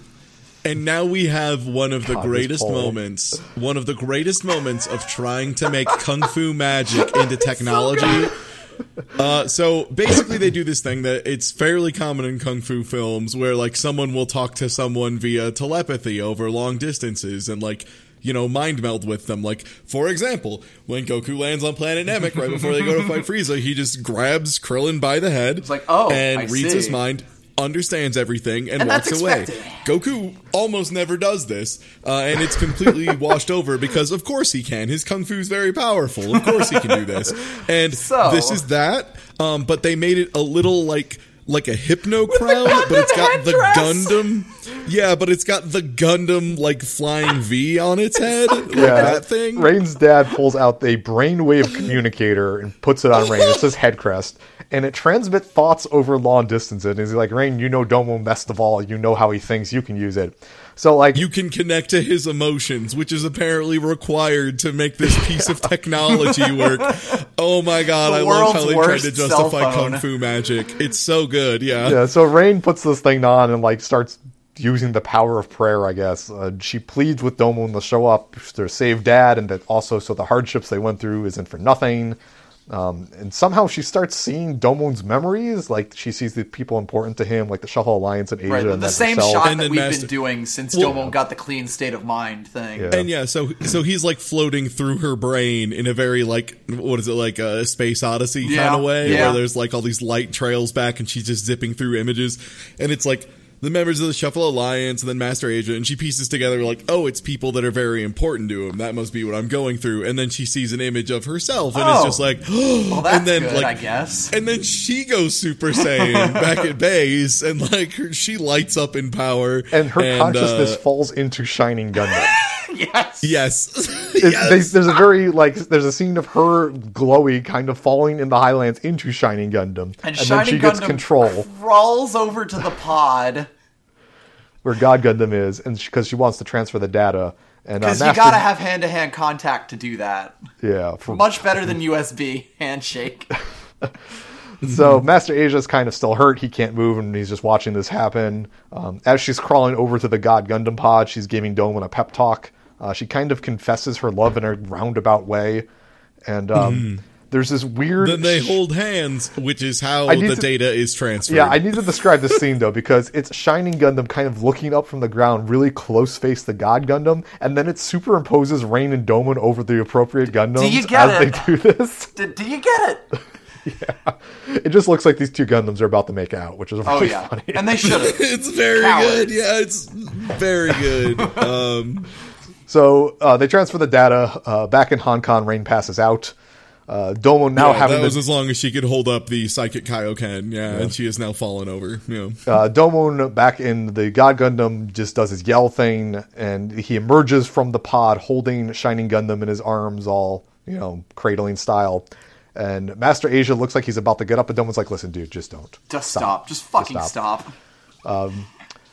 [SPEAKER 2] and now we have one of the
[SPEAKER 3] God, this
[SPEAKER 2] greatest moments, one of the greatest moments of trying to make kung fu magic into technology. Uh, so basically, they do this thing that it's fairly common in kung fu films, where like someone will talk to someone via telepathy over long distances, and like you know mind meld with them. Like for example, when Goku lands on planet Namek right before they go to fight Frieza, he just grabs Krillin by the head, It's
[SPEAKER 1] like, "Oh,
[SPEAKER 2] and
[SPEAKER 1] I
[SPEAKER 2] reads
[SPEAKER 1] see."
[SPEAKER 2] his mind. Understands everything and,
[SPEAKER 1] And
[SPEAKER 2] walks away. Goku almost never does this, uh, and it's completely washed over because, of course, he can. His kung fu is very powerful. Of course, he can do this. And
[SPEAKER 1] So-
[SPEAKER 2] this is that. Um, but they made it a little like like a hypno crown, but it's got the
[SPEAKER 1] headdress.
[SPEAKER 2] Gundam. Yeah, but it's got the Gundam like flying V on its head, like
[SPEAKER 3] Yeah,
[SPEAKER 2] that thing.
[SPEAKER 3] Rain's dad pulls out a brainwave communicator and puts it on Rain. It says head crest, and it transmits thoughts over long distances. And he's like, Rain, you know Domo best of all. You know how he thinks. You can use it. So like
[SPEAKER 2] You can connect to his emotions, which is apparently required to make this piece of technology work. Oh my god,
[SPEAKER 1] The
[SPEAKER 2] I love how they tried
[SPEAKER 1] worst
[SPEAKER 2] to justify kung fu magic. It's so good, yeah.
[SPEAKER 3] Yeah, so Rain puts this thing on and like starts using the power of prayer. I guess uh, she pleads with Domon to show up to save Dad, and that also so the hardships they went through isn't for nothing. Um, and somehow she starts seeing Domon's memories, like she sees the people important to him, like the Shuffle Alliance in Asia.
[SPEAKER 1] Right,
[SPEAKER 3] and
[SPEAKER 1] the
[SPEAKER 3] then
[SPEAKER 1] same
[SPEAKER 3] herself.
[SPEAKER 1] shot
[SPEAKER 2] And
[SPEAKER 1] that we've
[SPEAKER 2] Master-
[SPEAKER 1] been doing since
[SPEAKER 2] Well-
[SPEAKER 1] Domon got the clean state of mind thing.
[SPEAKER 3] Yeah.
[SPEAKER 2] And yeah, so so he's like floating through her brain in a very like what is it like a space odyssey
[SPEAKER 1] Yeah,
[SPEAKER 2] kind of way
[SPEAKER 1] yeah.
[SPEAKER 2] where there's like all these light trails back and she's just zipping through images and it's like the members of the Shuffle Alliance and then Master Agent, and she pieces together like oh it's people that are very important to him that must be what I'm going through and then she sees an image of herself and
[SPEAKER 1] Oh.
[SPEAKER 2] it's just like
[SPEAKER 1] Well, that's
[SPEAKER 2] and then
[SPEAKER 1] good,
[SPEAKER 2] like
[SPEAKER 1] I guess.
[SPEAKER 2] and then she goes Super Saiyan back at base and like her, she lights up in power
[SPEAKER 3] and her consciousness
[SPEAKER 2] uh,
[SPEAKER 3] falls into Shining Gundam.
[SPEAKER 1] yes.
[SPEAKER 2] yes
[SPEAKER 3] It-
[SPEAKER 2] yes
[SPEAKER 3] they- there's a very like there's a scene of her glowy kind of falling in the highlands into Shining Gundam,
[SPEAKER 1] And,
[SPEAKER 3] then
[SPEAKER 1] Shining
[SPEAKER 3] she gets control
[SPEAKER 1] crawls over to the pod
[SPEAKER 3] where God Gundam is, and because she, wants to transfer the data. And uh,
[SPEAKER 1] because you gotta have hand-to-hand contact to do that.
[SPEAKER 3] yeah. For,
[SPEAKER 1] Much better than USB handshake.
[SPEAKER 3] so Master Asia's kind of still hurt; he can't move, and he's just watching this happen. Um, as she's crawling over to the God Gundam pod, she's giving Domon a pep talk. Uh, she kind of confesses her love in a roundabout way, and um, there's this weird.
[SPEAKER 2] Then they hold hands, which is how the
[SPEAKER 3] to-
[SPEAKER 2] data is transferred.
[SPEAKER 3] Yeah, I need to describe this scene though because it's Shining Gundam kind of looking up from the ground, really close face the God Gundam, and then it superimposes Rain and Domon over the appropriate Gundams
[SPEAKER 1] you get
[SPEAKER 3] as
[SPEAKER 1] it?
[SPEAKER 3] they do this.
[SPEAKER 1] D- do you get it? Yeah.
[SPEAKER 3] It just looks like these two Gundams are about to make out, which is really
[SPEAKER 1] Oh yeah,
[SPEAKER 3] funny.
[SPEAKER 1] and they should
[SPEAKER 2] it's very
[SPEAKER 1] Cowards.
[SPEAKER 2] good. Yeah, it's very good. Um,
[SPEAKER 3] So uh, they transfer the data uh, back in Hong Kong. Rain passes out. Uh, Domo now
[SPEAKER 2] yeah,
[SPEAKER 3] having
[SPEAKER 2] that
[SPEAKER 3] the,
[SPEAKER 2] was as long as she could hold up the psychic Kaioken. Yeah, and she has now fallen over. Yeah.
[SPEAKER 3] uh, Domon back in the God Gundam just does his yell thing, and he emerges from the pod holding Shining Gundam in his arms, all you know, cradling style. And Master Asia looks like he's about to get up, but Domon's like, "Listen, dude, just don't."
[SPEAKER 1] Just stop. Just fucking
[SPEAKER 3] stop.
[SPEAKER 1] stop.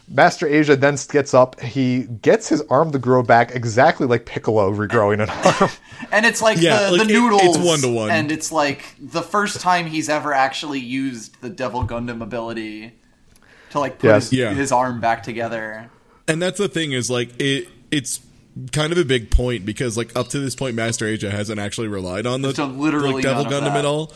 [SPEAKER 3] Master Asia then gets up. He gets his arm to grow back exactly like Piccolo regrowing an arm.
[SPEAKER 1] And it's like
[SPEAKER 2] Yeah,
[SPEAKER 1] the,
[SPEAKER 2] like,
[SPEAKER 1] the
[SPEAKER 2] it-
[SPEAKER 1] noodles.
[SPEAKER 2] it's one-to-one.
[SPEAKER 1] And it's like the first time he's ever actually used the Devil Gundam ability to like put
[SPEAKER 3] Yes.
[SPEAKER 1] his,
[SPEAKER 2] Yeah.
[SPEAKER 1] his arm back together.
[SPEAKER 2] And that's the thing is like it. It's kind of a big point because like up to this point, Master Asia hasn't actually relied on the
[SPEAKER 1] It's literally
[SPEAKER 2] like, Devil Gundam
[SPEAKER 1] that.
[SPEAKER 2] at all.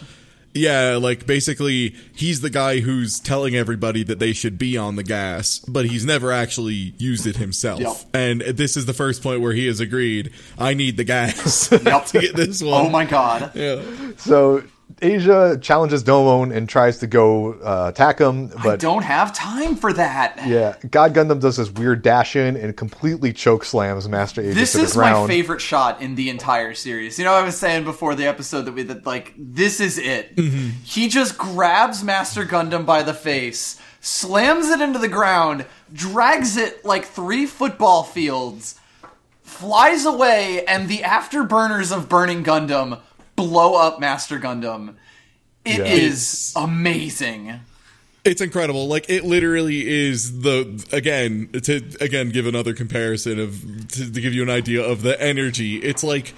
[SPEAKER 2] Yeah, like basically he's the guy who's telling everybody that they should be on the gas, but he's never actually used it himself.
[SPEAKER 1] Yep.
[SPEAKER 2] And this is the first point where he has agreed, I need the gas
[SPEAKER 1] Yep.
[SPEAKER 2] to get this one.
[SPEAKER 1] Oh my god.
[SPEAKER 2] Yeah.
[SPEAKER 3] so Asia challenges Domon and tries to go uh, attack him, but
[SPEAKER 1] I
[SPEAKER 3] but
[SPEAKER 1] don't have time for that.
[SPEAKER 3] yeah, God Gundam does this weird dash in and completely choke slams Master Asia
[SPEAKER 1] This
[SPEAKER 3] to the
[SPEAKER 1] is my favorite shot in the entire series. You know, I was saying before the episode that we that like this is it.
[SPEAKER 3] Mm-hmm.
[SPEAKER 1] He just grabs Master Gundam by the face, slams it into the ground, drags it like three football fields, flies away, and the afterburners of Burning Gundam blow up Master Gundam. It
[SPEAKER 3] Yeah.
[SPEAKER 1] is amazing.
[SPEAKER 2] It's incredible. Like it literally is the again to again give another comparison of to, to give you an idea of the energy. It's like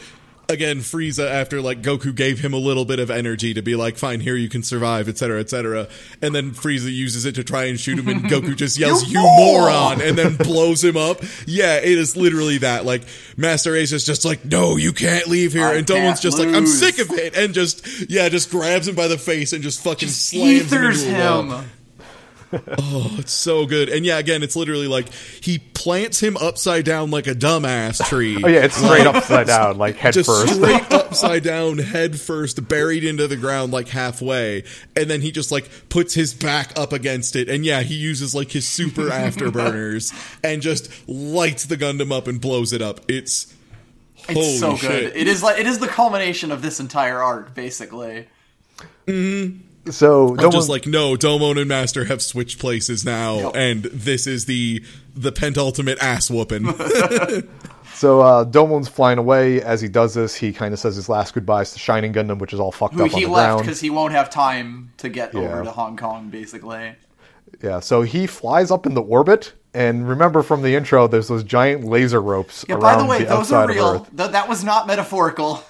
[SPEAKER 2] again Frieza after like Goku gave him a little bit of energy to be like fine here you can survive etc etc and then Frieza uses it to try and shoot him and Goku just yells
[SPEAKER 1] You
[SPEAKER 2] you moron! and then blows him up. Yeah, it is literally that. Like Master Ace is just like no you can't leave here.
[SPEAKER 1] I
[SPEAKER 2] and Domon's just like I'm sick of it. And just yeah just grabs him by the face and just fucking slams
[SPEAKER 1] Ethers
[SPEAKER 2] him.
[SPEAKER 1] him.
[SPEAKER 2] Oh, it's so good. And yeah, again, it's literally like he plants him upside down like a dumbass tree.
[SPEAKER 3] Oh yeah, it's straight upside down, like head
[SPEAKER 2] Just
[SPEAKER 3] first.
[SPEAKER 2] straight upside down, head first, buried into the ground like halfway, and then he just like puts his back up against it, and yeah, he uses like his super afterburners and just lights the Gundam up and blows it up. It's
[SPEAKER 1] It's
[SPEAKER 2] holy
[SPEAKER 1] so
[SPEAKER 2] shit.
[SPEAKER 1] good. It is like it is the culmination of this entire arc, basically. Mm-hmm.
[SPEAKER 3] So
[SPEAKER 2] I'm
[SPEAKER 3] Domon,
[SPEAKER 2] just like, no, Domon and Master have switched places now,
[SPEAKER 1] Yep.
[SPEAKER 2] and this is the the pentultimate ass whooping.
[SPEAKER 3] so uh, Domon's flying away. As he does this, he kind of says his last goodbyes to Shining Gundam, which is all fucked
[SPEAKER 1] Who
[SPEAKER 3] up on
[SPEAKER 1] he
[SPEAKER 3] the
[SPEAKER 1] left because he won't have time to get
[SPEAKER 3] Yeah.
[SPEAKER 1] over to Hong Kong, basically.
[SPEAKER 3] Yeah, so he flies up in the orbit And remember from the intro, there's those giant laser ropes
[SPEAKER 1] Yeah,
[SPEAKER 3] around
[SPEAKER 1] by the way,
[SPEAKER 3] the
[SPEAKER 1] those are
[SPEAKER 3] outside of
[SPEAKER 1] real.
[SPEAKER 3] Earth.
[SPEAKER 1] Th- that was not metaphorical.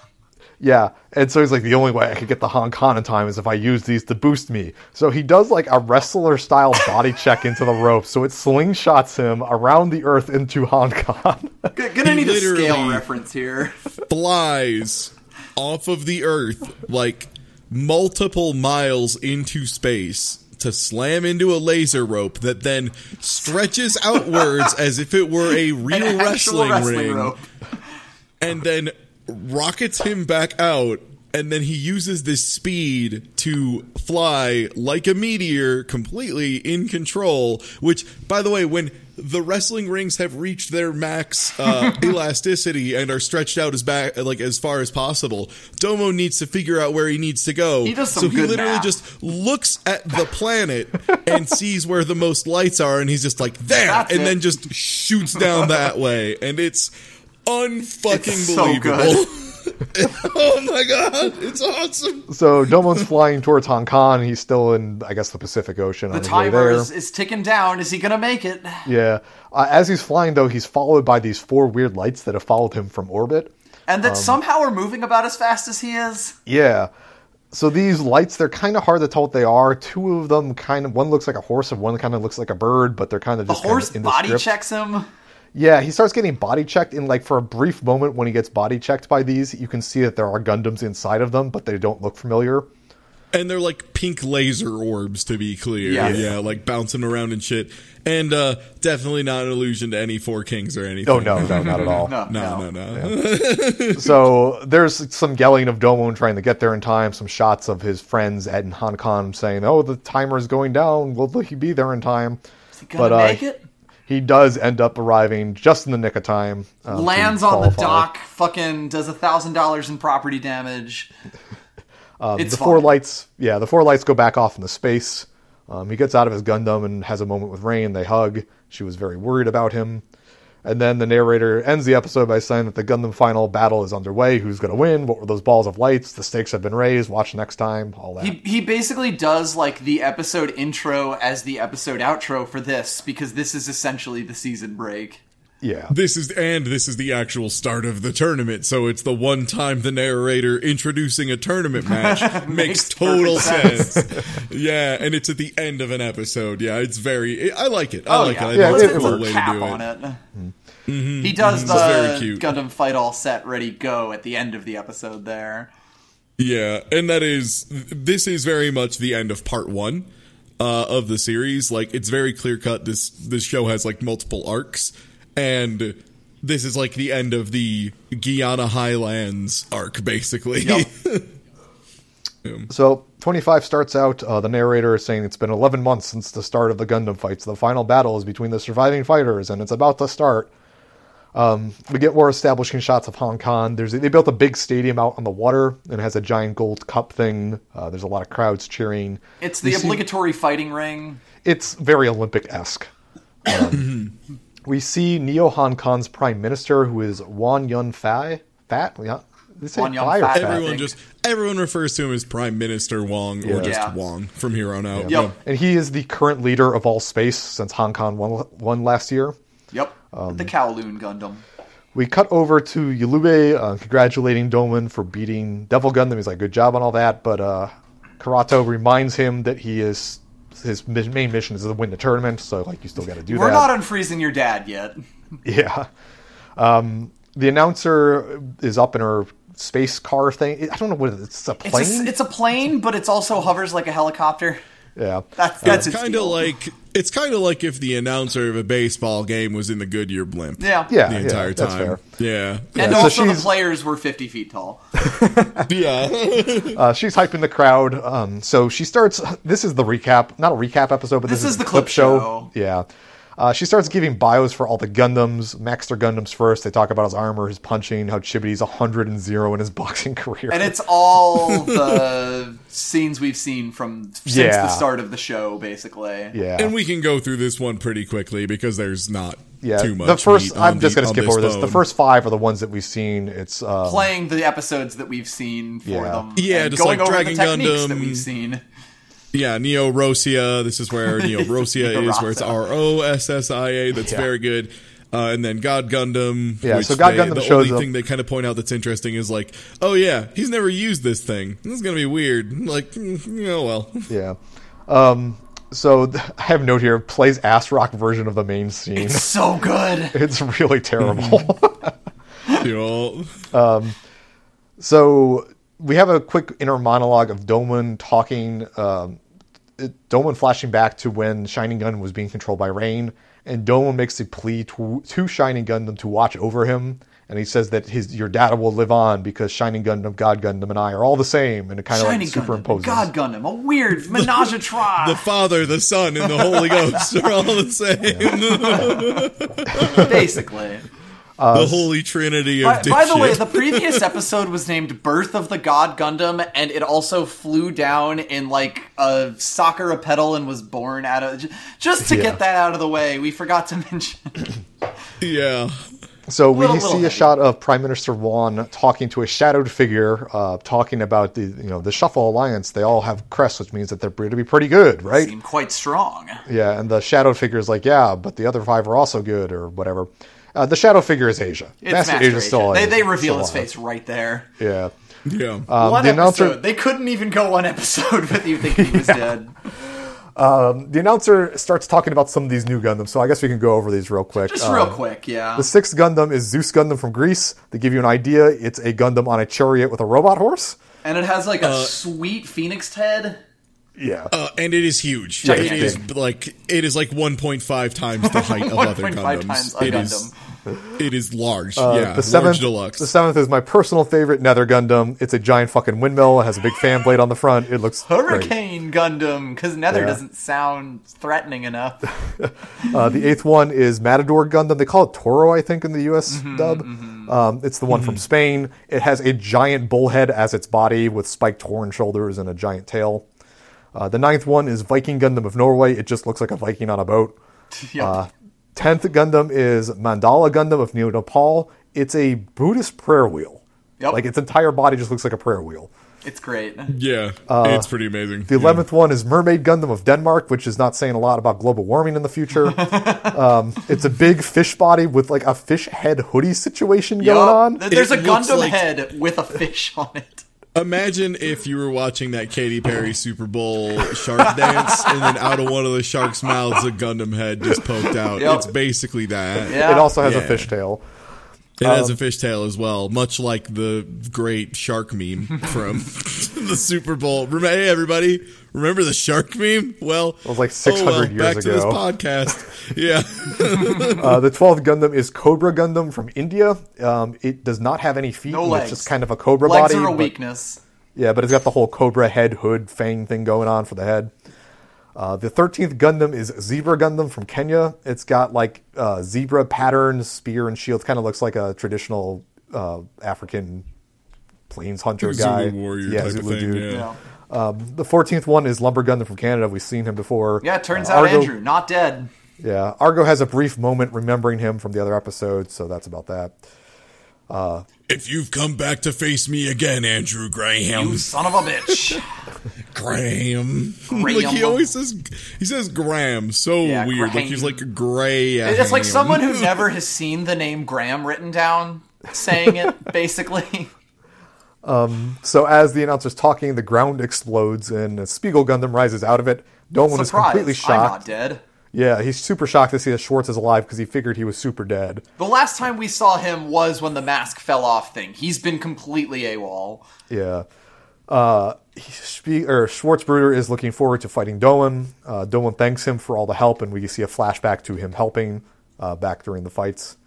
[SPEAKER 3] Yeah, and so he's like, the only way I could get the Hong Kong in time is if I use these to boost me. So he does like a wrestler style body check into the rope, so it slingshots him around the Earth into Hong Kong.
[SPEAKER 1] G- gonna need a scale reference here.
[SPEAKER 2] flies off of the earth like multiple miles into space to slam into a laser rope that then stretches outwards as if it were a real wrestling,
[SPEAKER 1] wrestling
[SPEAKER 2] ring
[SPEAKER 1] rope.
[SPEAKER 2] and then rockets him back out and then he uses this speed to fly like a meteor completely in control which by the way when the wrestling rings have reached their max uh, elasticity and are stretched out as back like as far as possible domo needs to figure out where he needs to go
[SPEAKER 1] He does some
[SPEAKER 2] so he
[SPEAKER 1] good
[SPEAKER 2] literally
[SPEAKER 1] math.
[SPEAKER 2] just looks at the planet and sees where the most lights are and he's just like there
[SPEAKER 1] That's
[SPEAKER 2] and
[SPEAKER 1] it.
[SPEAKER 2] then just shoots down that way and it's unfucking
[SPEAKER 1] It's so
[SPEAKER 2] believable oh my god, it's awesome.
[SPEAKER 3] so Domon's flying towards Hong Kong. He's still in, I guess, the Pacific Ocean.
[SPEAKER 1] The
[SPEAKER 3] on his
[SPEAKER 1] timer
[SPEAKER 3] there.
[SPEAKER 1] is, is ticking down. Is he gonna make it?
[SPEAKER 3] Yeah. Uh, as he's flying, though, he's followed by these four weird lights that have followed him from orbit.
[SPEAKER 1] And
[SPEAKER 3] Um,
[SPEAKER 1] that somehow are moving about as fast as he is.
[SPEAKER 3] Yeah. So these lights, they're kind of hard to tell what they are. Two of them kind of, one looks like a horse and one kind of looks like a bird, but they're kind of
[SPEAKER 1] The
[SPEAKER 3] just
[SPEAKER 1] horse
[SPEAKER 3] kind of
[SPEAKER 1] body checks him.
[SPEAKER 3] Yeah, he starts getting body checked, and like for a brief moment when he gets body checked by these, you can see that there are Gundams inside of them, but they don't look familiar.
[SPEAKER 2] And they're like pink laser orbs, to be clear.
[SPEAKER 1] Yeah.
[SPEAKER 2] Yeah, like bouncing around and shit. And uh definitely not an allusion to any Four Kings or anything.
[SPEAKER 3] Oh no, no, not at all.
[SPEAKER 1] No,
[SPEAKER 2] No, no, no.
[SPEAKER 3] so there's some yelling of Domon trying to get there in time. Some shots of his friends Ed and Han Khan saying, "Oh, the timer is going down. Will he be there in time?"
[SPEAKER 1] Is he gonna
[SPEAKER 3] uh,
[SPEAKER 1] make it?
[SPEAKER 3] He does end up arriving just in the nick of time. um,
[SPEAKER 1] Lands on the dock. Fucking does a thousand dollars in property damage.
[SPEAKER 3] Um,
[SPEAKER 1] It's
[SPEAKER 3] the four lights, yeah, the four lights go back off into space. Um, he gets out of his Gundam and has a moment with Rain. They hug. She was very worried about him. And then the narrator ends the episode by saying that the Gundam final battle is underway. Who's going to win? What were those balls of lights? The stakes have been raised. Watch next time. All that.
[SPEAKER 1] He he basically does like the episode intro as the episode outro for this because this is essentially the season break.
[SPEAKER 3] Yeah.
[SPEAKER 2] This is and this is the actual start of the tournament, so it's the one time the narrator introducing a tournament match makes,
[SPEAKER 1] Makes
[SPEAKER 2] total
[SPEAKER 1] perfect
[SPEAKER 2] sense. yeah, and it's at the end of an episode. Yeah, it's very. I like it. I
[SPEAKER 1] Oh
[SPEAKER 2] like
[SPEAKER 1] yeah,
[SPEAKER 2] it. I
[SPEAKER 3] Yeah,
[SPEAKER 2] think
[SPEAKER 1] let's
[SPEAKER 3] it-
[SPEAKER 2] it's a
[SPEAKER 1] a
[SPEAKER 2] cool
[SPEAKER 1] little
[SPEAKER 2] way
[SPEAKER 1] cap
[SPEAKER 2] to do
[SPEAKER 1] on
[SPEAKER 2] it.
[SPEAKER 1] it. He mm-hmm. does
[SPEAKER 2] It's very
[SPEAKER 1] the
[SPEAKER 2] cute.
[SPEAKER 1] Gundam Fight All set ready go at the end of the episode there.
[SPEAKER 2] Yeah, and that is this is very much the end of part one uh, of the series. Like it's very clear cut. This this show has like multiple arcs, and this is like the end of the Guyana Highlands arc, basically.
[SPEAKER 1] Yep.
[SPEAKER 3] So 25 starts out. Uh, the narrator is saying it's been 11 months since the start of the Gundam fights. The final battle is between the surviving fighters, and it's about to start. Um, we get more establishing shots of Hong Kong. There's they built a big stadium out on the water and it has a giant gold cup thing. Uh, there's a lot of crowds cheering.
[SPEAKER 1] It's the
[SPEAKER 3] We see-
[SPEAKER 1] obligatory fighting ring.
[SPEAKER 3] It's very Olympic esque. Um, we see Neo Hong Kong's prime minister, who is Wan Yun Fai. Fat? Yeah. They say
[SPEAKER 1] Wan Yun
[SPEAKER 3] Fai or
[SPEAKER 1] Fat.
[SPEAKER 3] Fat?
[SPEAKER 2] everyone just everyone refers to him as Prime Minister Wong or just
[SPEAKER 1] Yeah.
[SPEAKER 2] Wong from here on out.
[SPEAKER 1] Yep.
[SPEAKER 3] And he is the current leader of all space since Hong Kong won, won last year.
[SPEAKER 1] Yep.
[SPEAKER 3] Um,
[SPEAKER 1] the Kowloon Gundam.
[SPEAKER 3] We cut over to Ulube uh, congratulating Domon for beating Devil Gundam. He's like, good job on all that. But uh, Karato reminds him that he is his main mission is to win the tournament. So like, you still got to do that.
[SPEAKER 1] We're not unfreezing your dad yet.
[SPEAKER 3] yeah. Um, the announcer is up in her space car thing. I don't know what it is. It's a
[SPEAKER 1] It's
[SPEAKER 3] plane.
[SPEAKER 1] a, it's a plane, but it's also hovers like a helicopter.
[SPEAKER 3] Yeah.
[SPEAKER 1] That's that's
[SPEAKER 2] It's
[SPEAKER 1] its
[SPEAKER 2] kind of like it's kind of like if the announcer of a baseball game was in the Goodyear blimp.
[SPEAKER 1] yeah
[SPEAKER 3] Yeah.
[SPEAKER 2] The entire
[SPEAKER 3] that's
[SPEAKER 2] time.
[SPEAKER 3] fair.
[SPEAKER 2] Yeah.
[SPEAKER 1] And
[SPEAKER 3] so
[SPEAKER 1] also the players were fifty feet tall.
[SPEAKER 2] Yeah.
[SPEAKER 3] Uh, she's hyping the crowd. Um, so she starts. This is the recap, not a recap episode, but this,
[SPEAKER 1] This is the clip show.
[SPEAKER 3] Yeah. Uh, she starts giving bios for all the Gundams. Maxter Gundams first. They talk about his armor, his punching, how Chibodee's 100 and 0 in his boxing career.
[SPEAKER 1] And it's all the scenes we've seen from since
[SPEAKER 3] Yeah.
[SPEAKER 1] the start of the show, basically.
[SPEAKER 3] yeah.
[SPEAKER 2] And we can go through this one pretty quickly because there's not
[SPEAKER 3] yeah.
[SPEAKER 2] too much.
[SPEAKER 3] the first, I'm just going to
[SPEAKER 2] on
[SPEAKER 3] skip over this. The first five are the ones that we've seen. It's uh,
[SPEAKER 1] Playing the episodes that we've seen for
[SPEAKER 3] Yeah.
[SPEAKER 1] them.
[SPEAKER 2] Yeah, just
[SPEAKER 1] going
[SPEAKER 2] like
[SPEAKER 1] over
[SPEAKER 2] Dragon
[SPEAKER 1] the techniques that we've seen.
[SPEAKER 2] Yeah, Neo Rossia. This is where Neo Rossia is, where it's R O S S I A. That's
[SPEAKER 3] Yeah.
[SPEAKER 2] very good. Uh, and then God Gundam.
[SPEAKER 3] Yeah,
[SPEAKER 2] which
[SPEAKER 3] so God
[SPEAKER 2] they-
[SPEAKER 3] Gundam
[SPEAKER 2] The
[SPEAKER 3] shows
[SPEAKER 2] only
[SPEAKER 3] up-
[SPEAKER 2] thing they kind of point out that's interesting is like, oh yeah, he's never used this thing. This is gonna be weird. Like, oh well.
[SPEAKER 3] Yeah. Um, so th- I have a note here. Plays ass rock version of the main scene.
[SPEAKER 1] It's so good.
[SPEAKER 3] It's really terrible.
[SPEAKER 2] You know,
[SPEAKER 3] so we have a quick inner monologue of Domon talking. Um, Domon flashing back to when Shining Gun was being controlled by Rain, and Domon makes a plea to, to Shining Gundam to watch over him. And he says that his your data will live on because Shining Gundam, God Gundam, and I are all the same, and it kind of
[SPEAKER 1] Shining
[SPEAKER 3] like
[SPEAKER 1] Gundam. God Gundam, a weird menage a
[SPEAKER 2] the. Father, the Son, and the Holy Ghost are all the same.
[SPEAKER 1] basically.
[SPEAKER 2] The Holy Trinity of
[SPEAKER 1] By, by the way, the previous episode was named Birth of the God Gundam, and it also flew down in like a soccer a pedal and was born out of. Just to
[SPEAKER 3] Yeah.
[SPEAKER 1] get that out of the way, we forgot to mention.
[SPEAKER 2] yeah.
[SPEAKER 3] So we
[SPEAKER 1] Little-
[SPEAKER 3] see
[SPEAKER 1] little
[SPEAKER 3] a shot of Prime Minister Wong talking to a shadowed figure, uh, talking about the you know the Shuffle Alliance. They all have crests, which means that they're going to be pretty good, right?
[SPEAKER 1] Seem quite strong.
[SPEAKER 3] Yeah, and the shadowed figure is like, yeah, but the other five are also good, or whatever. Uh, the shadow figure is Asia.
[SPEAKER 1] It's Master,
[SPEAKER 3] Asia's still
[SPEAKER 1] Asia. They, they reveal
[SPEAKER 3] still
[SPEAKER 1] his
[SPEAKER 3] alive.
[SPEAKER 1] face right there.
[SPEAKER 3] Yeah.
[SPEAKER 2] Yeah.
[SPEAKER 3] Um,
[SPEAKER 1] one
[SPEAKER 3] the announcer,
[SPEAKER 1] episode. They couldn't even go one episode with you thinking he was dead.
[SPEAKER 3] the announcer starts talking about some of these new Gundams, so I guess we can go over these real quick.
[SPEAKER 1] Just
[SPEAKER 3] Uh,
[SPEAKER 1] real quick, yeah.
[SPEAKER 3] The sixth Gundam is Zeus Gundam from Greece. To give you an idea, it's a Gundam on a chariot with a robot horse.
[SPEAKER 1] And it has like a sweet phoenix head.
[SPEAKER 3] Yeah.
[SPEAKER 2] Uh, and it is huge.
[SPEAKER 1] Gigantic.
[SPEAKER 2] It is like it is like 1.5 times the height of other
[SPEAKER 1] 1.5
[SPEAKER 2] Gundams.
[SPEAKER 1] times a
[SPEAKER 2] It is- it is large. yeah,
[SPEAKER 3] Uh, the
[SPEAKER 2] large
[SPEAKER 3] seventh,
[SPEAKER 2] deluxe.
[SPEAKER 3] the seventh is my personal favorite Nether Gundam. It's a giant fucking windmill. It has a big fan blade on the front. It looks great.
[SPEAKER 1] Hurricane Gundam, because Nether
[SPEAKER 3] Yeah.
[SPEAKER 1] doesn't sound threatening enough.
[SPEAKER 3] Uh, the eighth one is Matador Gundam. They call it Toro, I think, in the U.S.
[SPEAKER 1] Mm-hmm,
[SPEAKER 3] dub. Um, it's the one from Spain. It has a giant bullhead as its body with spiked horn shoulders and a giant tail. Uh, the ninth one is Viking Gundam of Norway. It just looks like a Viking on a boat.
[SPEAKER 1] Yep.
[SPEAKER 3] Uh, tenth Gundam is Mandala Gundam of Neo Nepal. It's a Buddhist prayer wheel.
[SPEAKER 1] Yep.
[SPEAKER 3] Like its entire body just looks like a prayer wheel.
[SPEAKER 1] it's great.
[SPEAKER 2] yeah, it's pretty amazing.
[SPEAKER 3] uh, The eleventh one is Mermaid Gundam of Denmark, which is not saying a lot about global warming in the future. um, it's a big fish body with like a fish head hoodie situation going on.
[SPEAKER 1] There's
[SPEAKER 2] It
[SPEAKER 1] a Gundam
[SPEAKER 2] like-
[SPEAKER 1] head with a fish on it.
[SPEAKER 2] Imagine if you were watching that Katy Perry Super Bowl shark dance, and then out of one of the sharks' mouths, a Gundam head just poked out.
[SPEAKER 1] Yep.
[SPEAKER 2] It's basically that.
[SPEAKER 1] Yeah.
[SPEAKER 3] It also has a
[SPEAKER 2] Yeah.
[SPEAKER 3] fishtail.
[SPEAKER 2] It
[SPEAKER 3] Um,
[SPEAKER 2] has a fishtail as well, much like the great shark meme from the Super Bowl. Hey, everybody, remember the shark meme? Well, it
[SPEAKER 3] was like 600 years
[SPEAKER 2] back to this
[SPEAKER 3] ago.
[SPEAKER 2] podcast. Yeah,
[SPEAKER 3] Uh, the twelfth Gundam is Cobra Gundam from India. Um, it does not have any feet.
[SPEAKER 1] No legs.
[SPEAKER 3] It's just kind of a cobra
[SPEAKER 1] Legs
[SPEAKER 3] body.
[SPEAKER 1] are a
[SPEAKER 3] but-
[SPEAKER 1] weakness.
[SPEAKER 3] Yeah, but it's got the whole cobra head, hood, fang thing going on for the head. Uh, the 13th Gundam is Zebra Gundam from Kenya. It's got like uh, zebra patterns, spear and shield. Kind of looks like a traditional uh, African plains hunter
[SPEAKER 2] Zulu
[SPEAKER 3] guy.
[SPEAKER 2] warrior
[SPEAKER 3] yeah,
[SPEAKER 2] type of thing,
[SPEAKER 3] dude.
[SPEAKER 2] yeah.
[SPEAKER 1] Yeah.
[SPEAKER 3] The 14th one is Lumber Gundam from Canada. We've seen him before.
[SPEAKER 1] Yeah, it turns
[SPEAKER 3] Uh,
[SPEAKER 1] out
[SPEAKER 3] Argo-
[SPEAKER 1] Andrew, not dead.
[SPEAKER 3] Yeah, Argo has a brief moment remembering him from the other episode, so that's about that.
[SPEAKER 2] if you've come back to face me again, Andrew Graham,
[SPEAKER 1] You son of a bitch.
[SPEAKER 2] Graham.
[SPEAKER 1] Graham.
[SPEAKER 2] like he always says, he says Graham. So
[SPEAKER 1] Yeah,
[SPEAKER 2] weird. Like he's
[SPEAKER 1] Graham.
[SPEAKER 2] like gray.
[SPEAKER 1] it's like someone who never has seen the name Graham written down saying it, basically.
[SPEAKER 3] Um, So as the announcer's talking, the ground explodes and a Spiegel Gundam rises out of it. Domon is
[SPEAKER 1] Surprise!
[SPEAKER 3] completely
[SPEAKER 1] I'm not
[SPEAKER 3] shocked.
[SPEAKER 1] dead.
[SPEAKER 3] Yeah, he's super shocked to see that Schwartz is alive because he figured he was super dead.
[SPEAKER 1] The last time we saw him was when the mask fell off thing. He's been completely AWOL.
[SPEAKER 3] Yeah. Uh, he- or Schwartz Bruder is looking forward to fighting Domon. Uh, Domon thanks him for all the help, and we see a flashback to him helping uh, back during the fights.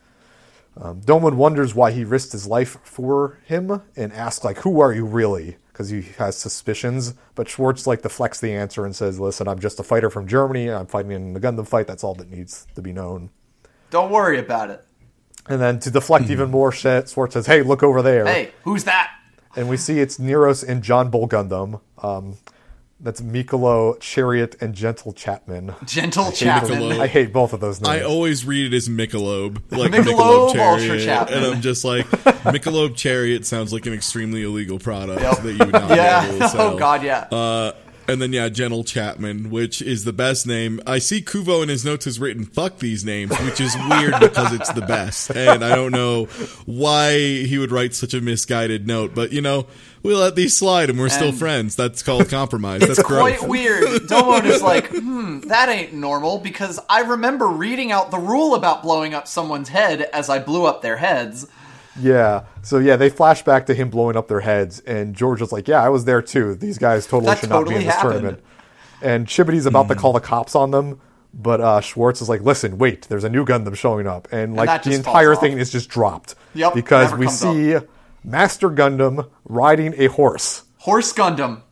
[SPEAKER 3] Um, Domon wonders why he risked his life for him and asks, like, who are you really? Because he has suspicions. But Schwartz, like, deflects the answer and says, listen, I'm just a fighter from Germany. I'm fighting in the Gundam fight. That's all that needs to be known.
[SPEAKER 1] Don't worry about it.
[SPEAKER 3] And then to deflect even more shit, Schwartz says, hey, look over there.
[SPEAKER 1] Hey, who's that?
[SPEAKER 3] And we see it's Neros and John Bull Gundam. Um, that's Michelo, Chariot, and Gentle Chapman.
[SPEAKER 1] Gentle
[SPEAKER 2] Michelob.
[SPEAKER 1] Chapman.
[SPEAKER 3] I hate both of those names.
[SPEAKER 2] I always read it as Michelob, like
[SPEAKER 1] Michelob
[SPEAKER 2] Michelob,
[SPEAKER 1] Ultra
[SPEAKER 2] Chariot,
[SPEAKER 1] Chapman.
[SPEAKER 2] and I'm just like, Michelob Chariot sounds like an extremely illegal product
[SPEAKER 1] Yep.
[SPEAKER 2] that you would not
[SPEAKER 1] Yeah.
[SPEAKER 2] be able to sell.
[SPEAKER 1] Oh god, yeah.
[SPEAKER 2] Uh, And then yeah, Gentle Chapman, which is the best name. I see Kuvo in his notes has written "fuck these names," which is weird because it's the best, and I don't know why he would write such a misguided note. But you know, we let these slide, and we're still friends. That's called compromise.
[SPEAKER 1] It's
[SPEAKER 2] That's
[SPEAKER 1] quite
[SPEAKER 2] growth.
[SPEAKER 1] weird. Domon is like, hmm, that ain't normal because I remember reading out the rule about blowing up someone's head as I blew up their heads.
[SPEAKER 3] Yeah. So yeah, they flash back to him blowing up their heads, and George was like, "Yeah, I was there too. These guys totally
[SPEAKER 1] That
[SPEAKER 3] should not be in this
[SPEAKER 1] happened.
[SPEAKER 3] tournament." And Chibodee's about to call the cops on them, but uh, Schwartz is like, "Listen, wait. There's a new Gundam showing up," and like
[SPEAKER 1] that
[SPEAKER 3] the entire thing is just dropped.
[SPEAKER 1] Yep,
[SPEAKER 3] Because we
[SPEAKER 1] comes
[SPEAKER 3] see Master Gundam riding a horse.
[SPEAKER 1] Horse Gundam.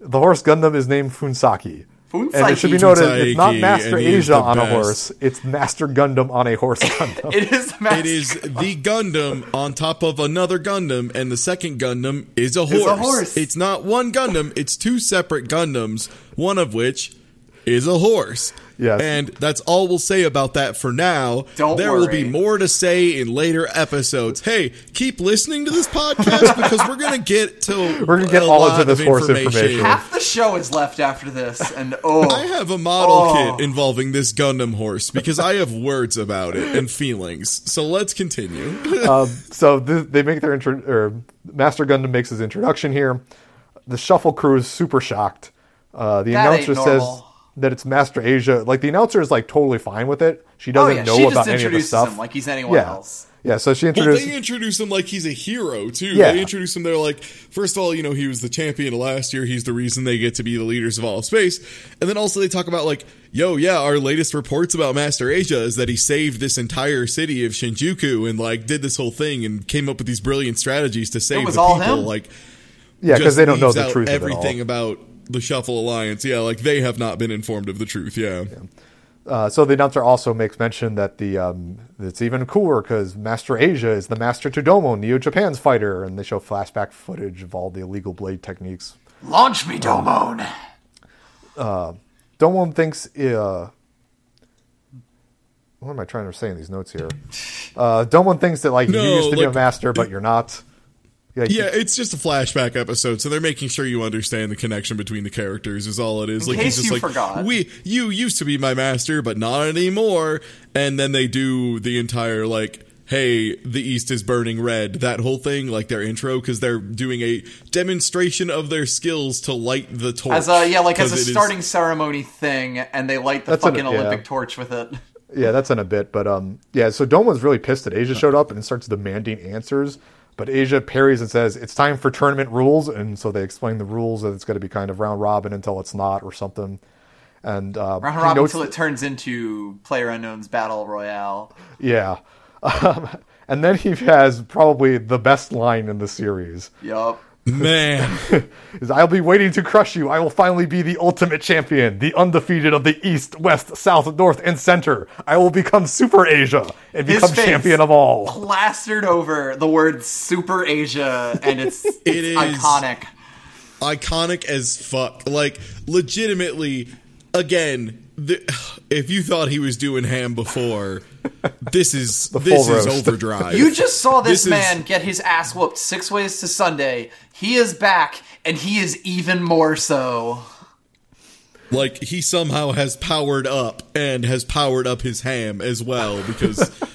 [SPEAKER 3] The horse Gundam is named Fuunsaiki. And it should be
[SPEAKER 1] Fuunsaiki.
[SPEAKER 3] noted, it's not Master
[SPEAKER 2] and he is
[SPEAKER 3] Asia
[SPEAKER 2] the
[SPEAKER 3] on a horse. It's Master Gundam on a horse Gundam.
[SPEAKER 1] It is master.
[SPEAKER 2] It is the Gundam on top of another Gundam, and the second Gundam is a horse.
[SPEAKER 1] a horse.
[SPEAKER 2] It's not one Gundam; it's two separate Gundams. One of which is a horse.
[SPEAKER 3] Yes.
[SPEAKER 2] And that's all we'll say about that for now.
[SPEAKER 1] Don't
[SPEAKER 2] there will be more to say in later episodes. Hey, keep listening to this podcast because we're gonna get to
[SPEAKER 3] We're gonna get all
[SPEAKER 2] lot
[SPEAKER 3] into this
[SPEAKER 2] of
[SPEAKER 3] horse information.
[SPEAKER 1] Half the show is left after this, and oh,
[SPEAKER 2] I have a model
[SPEAKER 1] Oh.
[SPEAKER 2] kit involving this Gundam horse because I have words about it and feelings. So let's continue.
[SPEAKER 3] um, so th- they make their intro, or Master Gundam makes his introduction here. The Shuffle crew is super shocked. Uh, the
[SPEAKER 1] That ain't
[SPEAKER 3] announcer says
[SPEAKER 1] normal.
[SPEAKER 3] That it's Master Asia. Like the announcer is like totally fine with it. She doesn't
[SPEAKER 1] oh yeah,
[SPEAKER 3] know
[SPEAKER 1] she
[SPEAKER 3] about
[SPEAKER 1] just
[SPEAKER 3] any of the
[SPEAKER 1] introduces
[SPEAKER 3] stuff.
[SPEAKER 1] him like he's anyone
[SPEAKER 3] yeah,
[SPEAKER 1] else.
[SPEAKER 3] yeah. So she introduced.
[SPEAKER 2] Well,
[SPEAKER 3] introduced.
[SPEAKER 2] they introduce him like he's a hero too.
[SPEAKER 3] Yeah.
[SPEAKER 2] They introduce him. They're like, first of all, you know, he was the champion last year. He's the reason they get to be the leaders of all of space. And then also they talk about like, yo, yeah, our latest reports about Master Asia is that he saved this entire city of Shinjuku and like did this whole thing and came up with these brilliant strategies to save
[SPEAKER 1] was
[SPEAKER 2] the
[SPEAKER 1] all
[SPEAKER 2] people.
[SPEAKER 1] him?
[SPEAKER 2] Like,
[SPEAKER 3] yeah, because they don't know the truth
[SPEAKER 2] everything
[SPEAKER 3] of it all.
[SPEAKER 2] about the Shuffle Alliance. Yeah, like they have not been informed of the truth. Yeah.
[SPEAKER 3] Uh, so the announcer also makes mention that the um, it's even cooler because Master Asia is the Master Todomo, Neo Japan's fighter, and they show flashback footage of all the illegal blade techniques.
[SPEAKER 1] Launch me, Domon.
[SPEAKER 3] Domon thinks. Uh, what am I trying to say in these notes here? Uh, Domon thinks that like
[SPEAKER 2] No,
[SPEAKER 3] you used to be a master, but you're not. Like,
[SPEAKER 2] Yeah, it's just a flashback episode, so they're making sure you understand the connection between the characters. Is all it is.
[SPEAKER 1] In
[SPEAKER 2] like he's
[SPEAKER 1] case
[SPEAKER 2] just
[SPEAKER 1] you
[SPEAKER 2] like,
[SPEAKER 1] forgot.
[SPEAKER 2] we, you used to be my master, but not anymore. And then they do the entire like, hey, the East is burning red. That whole thing, like their intro, because they're doing a demonstration of their skills to light the torch.
[SPEAKER 1] As a yeah, like as
[SPEAKER 2] 'Cause
[SPEAKER 1] a
[SPEAKER 2] it is-
[SPEAKER 1] starting ceremony thing, and they light the
[SPEAKER 3] That's an-
[SPEAKER 1] fucking
[SPEAKER 3] yeah.
[SPEAKER 1] Olympic torch with it.
[SPEAKER 3] Yeah, that's in a bit, but um, yeah. So Domon's really pissed that Asia showed up and starts demanding answers. But Asia parries and says it's time for tournament rules, and so they explain the rules that it's going to be kind of round robin until it's not or something. And uh,
[SPEAKER 1] Round robin until it turns into Player Unknown's Battle Royale.
[SPEAKER 3] yeah. Um, and then he has probably the best line in the series:
[SPEAKER 1] Yup.
[SPEAKER 2] Man.
[SPEAKER 3] "Is I'll be waiting to crush you. I will finally be the ultimate champion, the undefeated of the East, West, South, North, and Center. I will become Super Asia and
[SPEAKER 1] His
[SPEAKER 3] become
[SPEAKER 1] face.
[SPEAKER 3] champion of all."
[SPEAKER 1] Plastered over the word Super Asia, and it's, it's
[SPEAKER 2] is-
[SPEAKER 1] iconic.
[SPEAKER 2] iconic as fuck. Like, legitimately, again, the, if you thought he was doing ham before, this is
[SPEAKER 3] full
[SPEAKER 2] this is overdrive.
[SPEAKER 1] You just saw this,
[SPEAKER 2] This is-
[SPEAKER 1] man get his ass whooped six ways to Sunday. He is back, and he is even more so.
[SPEAKER 2] like he somehow has powered up and has powered up his ham as well because.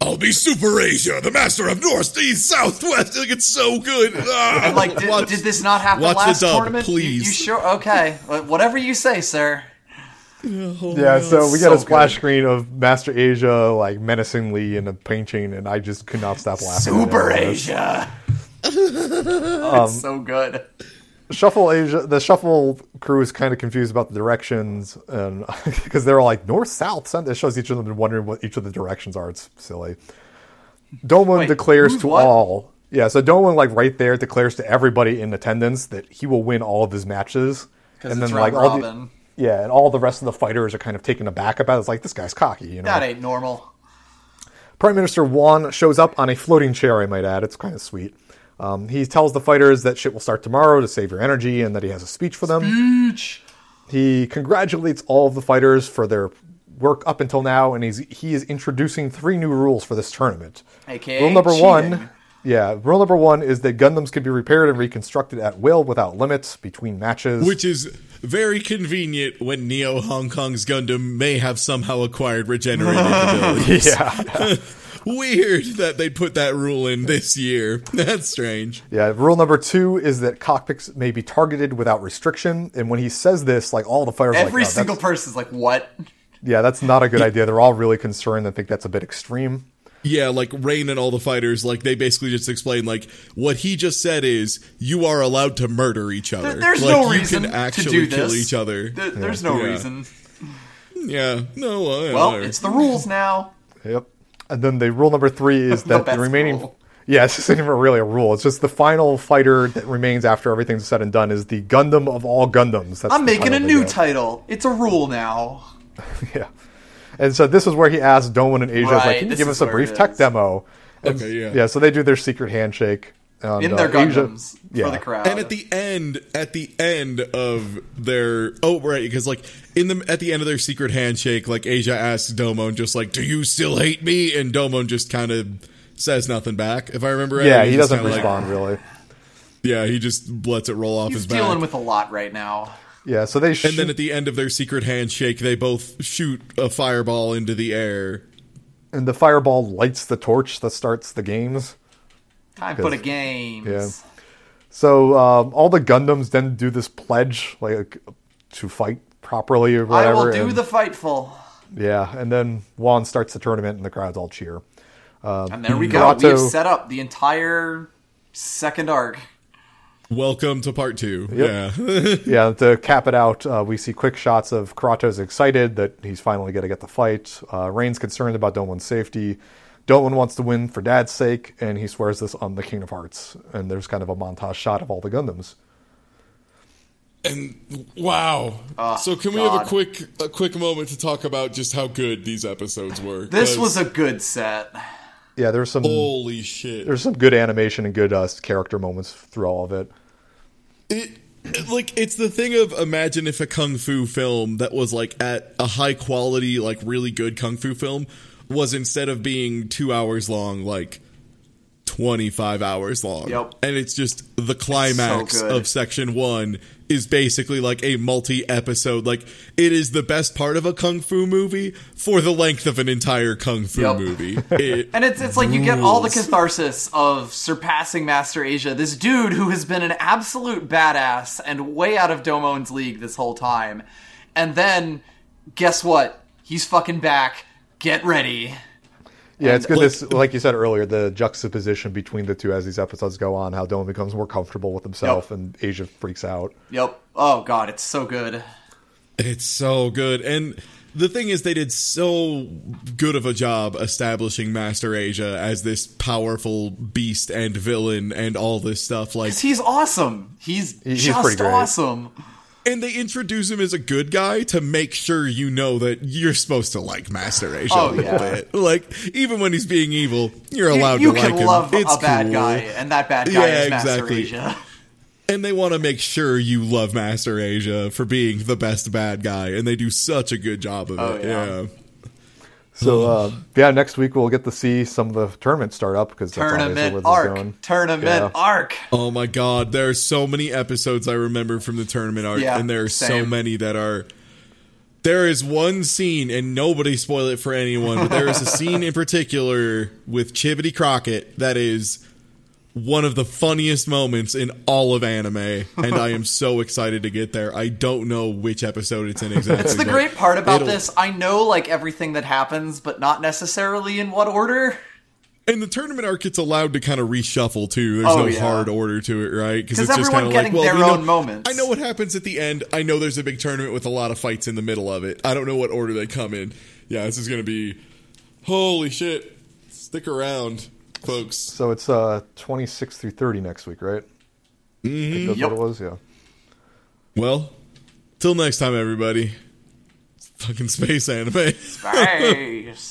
[SPEAKER 2] I'll be Super Asia, the master of North, East, South, West. Like it's so good. Ah,
[SPEAKER 1] like, did,
[SPEAKER 2] watch-
[SPEAKER 1] did this not happen
[SPEAKER 2] watch the
[SPEAKER 1] last
[SPEAKER 2] dub,
[SPEAKER 1] tournament? You-
[SPEAKER 2] please.
[SPEAKER 1] You, sure? Okay, whatever you say, sir.
[SPEAKER 3] Yeah, so we
[SPEAKER 1] so
[SPEAKER 3] a splash
[SPEAKER 1] good.
[SPEAKER 3] screen of Master Asia like menacingly in a painting, and I just could not stop laughing. at
[SPEAKER 1] Super
[SPEAKER 3] it.
[SPEAKER 1] Asia.
[SPEAKER 3] Um,
[SPEAKER 1] it's so good.
[SPEAKER 3] Shuffle Asia. The Shuffle crew is kind of confused about the directions, and because they're all like north, south, center. It shows each of them wondering what each of the directions are. It's silly. Domon
[SPEAKER 1] Wait,
[SPEAKER 3] declares to
[SPEAKER 1] what?
[SPEAKER 3] all. Yeah, so Domon like right there declares to everybody in attendance that he will win all of his matches,
[SPEAKER 1] Because it's round
[SPEAKER 3] all
[SPEAKER 1] robin.
[SPEAKER 3] the yeah, and all the rest of the fighters are kind of taken aback about it. It's like this guy's cocky, you know.
[SPEAKER 1] That ain't normal.
[SPEAKER 3] Prime Minister Wong shows up on a floating chair, I might add. It's kind of sweet. Um, he tells the fighters that shit will start tomorrow to save your energy and that he has a speech for them.
[SPEAKER 1] Beach.
[SPEAKER 3] He congratulates all of the fighters for their work up until now, and he's he is introducing three new rules for this tournament.
[SPEAKER 1] AKA
[SPEAKER 3] Rule number
[SPEAKER 1] cheating.
[SPEAKER 3] one, Yeah, rule number one is that Gundams can be repaired and reconstructed at will without limits between matches.
[SPEAKER 2] Which is very convenient when Neo Hong Kong's Gundam may have somehow acquired regenerative abilities.
[SPEAKER 3] yeah,
[SPEAKER 2] Weird that they put that rule in this year. That's strange.
[SPEAKER 3] yeah. Rule number two is that cockpits may be targeted without restriction. And when he says this, like all the fighters, are like,
[SPEAKER 1] Every
[SPEAKER 3] oh,
[SPEAKER 1] single
[SPEAKER 3] that's-
[SPEAKER 1] person's like, what?
[SPEAKER 3] yeah, that's not a good idea. They're all really concerned and think that's a bit extreme.
[SPEAKER 2] Yeah, like Rain and all the fighters, like they basically just explain like what he just said is you are allowed to murder each other.
[SPEAKER 1] There- There's
[SPEAKER 2] like,
[SPEAKER 1] no
[SPEAKER 2] you
[SPEAKER 1] reason
[SPEAKER 2] can actually
[SPEAKER 1] to do this.
[SPEAKER 2] kill each other.
[SPEAKER 1] There- there's no
[SPEAKER 2] Yeah.
[SPEAKER 1] reason.
[SPEAKER 2] Yeah, no. Uh,
[SPEAKER 1] Well, it's the rules now.
[SPEAKER 3] Yep. And then the rule number three is that the,
[SPEAKER 1] best
[SPEAKER 3] remaining.
[SPEAKER 1] rule.
[SPEAKER 3] Yeah, it's just not even really a rule. It's just the final fighter that remains after everything's said and done is the Gundam of all Gundams. That's
[SPEAKER 1] I'm making a new title. It's a rule now.
[SPEAKER 3] Yeah. And so this is where he asks Domon and Asia, is like, can you give us a brief tech demo? And-
[SPEAKER 2] Okay, yeah.
[SPEAKER 3] Yeah, so they do their secret handshake. And,
[SPEAKER 1] In their
[SPEAKER 3] uh, Asia- yeah.
[SPEAKER 1] for the crowd.
[SPEAKER 2] And at the end, at the end of their oh right, because like in the at the end of their secret handshake, like Asia asks Domon just like, "Do you still hate me?" And Domon just kind of says nothing back. If I remember right,
[SPEAKER 3] Yeah,
[SPEAKER 2] He's
[SPEAKER 3] he doesn't
[SPEAKER 2] kinda like-
[SPEAKER 3] respond really.
[SPEAKER 2] yeah, he just lets it roll off
[SPEAKER 1] He's
[SPEAKER 2] his
[SPEAKER 1] dealing with a lot right now.
[SPEAKER 3] Yeah, so they shoot.
[SPEAKER 2] and then at the end of their secret handshake, they both shoot a fireball into the air.
[SPEAKER 3] and the fireball lights the torch that starts the games.
[SPEAKER 1] Time for the
[SPEAKER 3] Because-
[SPEAKER 1] games.
[SPEAKER 3] yeah. So um, all the Gundams then do this pledge, like to fight properly or
[SPEAKER 1] I will do
[SPEAKER 3] and-
[SPEAKER 1] the fightful.
[SPEAKER 3] Yeah, and then Wong starts the tournament, and the crowds all cheer.
[SPEAKER 1] And there we go.
[SPEAKER 3] Naruto-
[SPEAKER 1] We have set up the entire second arc.
[SPEAKER 2] Welcome to part two.
[SPEAKER 3] Yep.
[SPEAKER 2] Yeah.
[SPEAKER 3] Yeah, to cap it out, uh, we see quick shots of Kratos excited that he's finally going to get the fight. Uh, Rain's concerned about Domon's safety. Domon wants to win for Dad's sake, and he swears this on the King of Hearts. And there's kind of a montage shot of all the Gundams.
[SPEAKER 2] And wow.
[SPEAKER 1] Oh,
[SPEAKER 2] so can we have a quick a quick moment to talk about just how good these episodes were?
[SPEAKER 1] This was a good set.
[SPEAKER 3] Yeah, there's some
[SPEAKER 2] holy shit.
[SPEAKER 3] there's some good animation and good uh, character moments through all of it.
[SPEAKER 2] It, like it's the thing of imagine if a kung fu film that was like at a high quality like really good kung fu film was instead of being 2 hours long like 25 hours long.
[SPEAKER 1] Yep.
[SPEAKER 2] And it's just the climax
[SPEAKER 1] good.
[SPEAKER 2] of section 1 is basically like a multi-episode like it is the best part of a kung fu movie for the length of an entire kung fu
[SPEAKER 1] Yep.
[SPEAKER 2] movie. It,
[SPEAKER 1] And it's it's like you get all the catharsis of surpassing Master Asia, this dude who has been an absolute badass and way out of Domon's league this whole time. And then guess what? He's fucking back. Get ready.
[SPEAKER 3] Yeah, it's good.
[SPEAKER 2] like-
[SPEAKER 3] this, like you said earlier, the juxtaposition between the two as these episodes go on, how Dylan becomes more comfortable with himself,
[SPEAKER 1] Yep.
[SPEAKER 3] and Asia freaks out.
[SPEAKER 1] Yep. Oh god, it's so good.
[SPEAKER 2] It's so good. And the thing is, they did so good of a job establishing Master Asia as this powerful beast and villain and all this stuff. Like
[SPEAKER 1] he's awesome. He's,
[SPEAKER 3] he's
[SPEAKER 1] just
[SPEAKER 3] pretty great.
[SPEAKER 1] awesome.
[SPEAKER 2] And they introduce him as a good guy to make sure you know that you're supposed to like Master Asia
[SPEAKER 1] Oh,
[SPEAKER 2] a little
[SPEAKER 1] yeah.
[SPEAKER 2] bit. Like, even when he's being evil, you're allowed
[SPEAKER 1] you
[SPEAKER 2] to
[SPEAKER 1] can
[SPEAKER 2] like him.
[SPEAKER 1] love
[SPEAKER 2] it's
[SPEAKER 1] a bad
[SPEAKER 2] cool.
[SPEAKER 1] guy, and that bad guy
[SPEAKER 2] Yeah,
[SPEAKER 1] is Master
[SPEAKER 2] exactly.
[SPEAKER 1] Asia.
[SPEAKER 2] and they want to make sure you love Master Asia for being the best bad guy, and they do such a good job of
[SPEAKER 1] Oh,
[SPEAKER 2] it.
[SPEAKER 1] yeah.
[SPEAKER 2] yeah.
[SPEAKER 3] So, uh, yeah, next week we'll get to see some of the tournament start up because that's obviously where
[SPEAKER 1] Tournament
[SPEAKER 3] this
[SPEAKER 1] arc.
[SPEAKER 3] going.
[SPEAKER 1] Tournament
[SPEAKER 3] Yeah.
[SPEAKER 1] arc.
[SPEAKER 2] Oh my god, there are so many episodes I remember from the tournament arc,
[SPEAKER 1] Yeah,
[SPEAKER 2] and there are so many that are. There is one scene, and nobody spoil it for anyone, but there is a scene in particular with Chibodee Crocket that is one of the funniest moments in all of anime, and I am so excited to get there. I don't know which episode it's in exactly.
[SPEAKER 1] That's the great part about this. I know like everything that happens, but not necessarily in what order.
[SPEAKER 2] And the tournament arc, gets allowed to kind of reshuffle too. There's
[SPEAKER 1] Oh,
[SPEAKER 2] no
[SPEAKER 1] yeah.
[SPEAKER 2] hard order to it, right?
[SPEAKER 1] 'Cause
[SPEAKER 2] it's just kinda
[SPEAKER 1] getting
[SPEAKER 2] like, well,
[SPEAKER 1] their
[SPEAKER 2] we know-
[SPEAKER 1] own moments.
[SPEAKER 2] I know what happens at the end. I know there's a big tournament with a lot of fights in the middle of it. I don't know what order they come in. Yeah, this is gonna be holy shit. Stick around, folks.
[SPEAKER 3] So it's uh, 26 through 30 next week, right? Mm-hmm. That's
[SPEAKER 1] Yep.
[SPEAKER 3] what it was, yeah.
[SPEAKER 2] Well, till next time, everybody. Fucking space anime.
[SPEAKER 1] Space.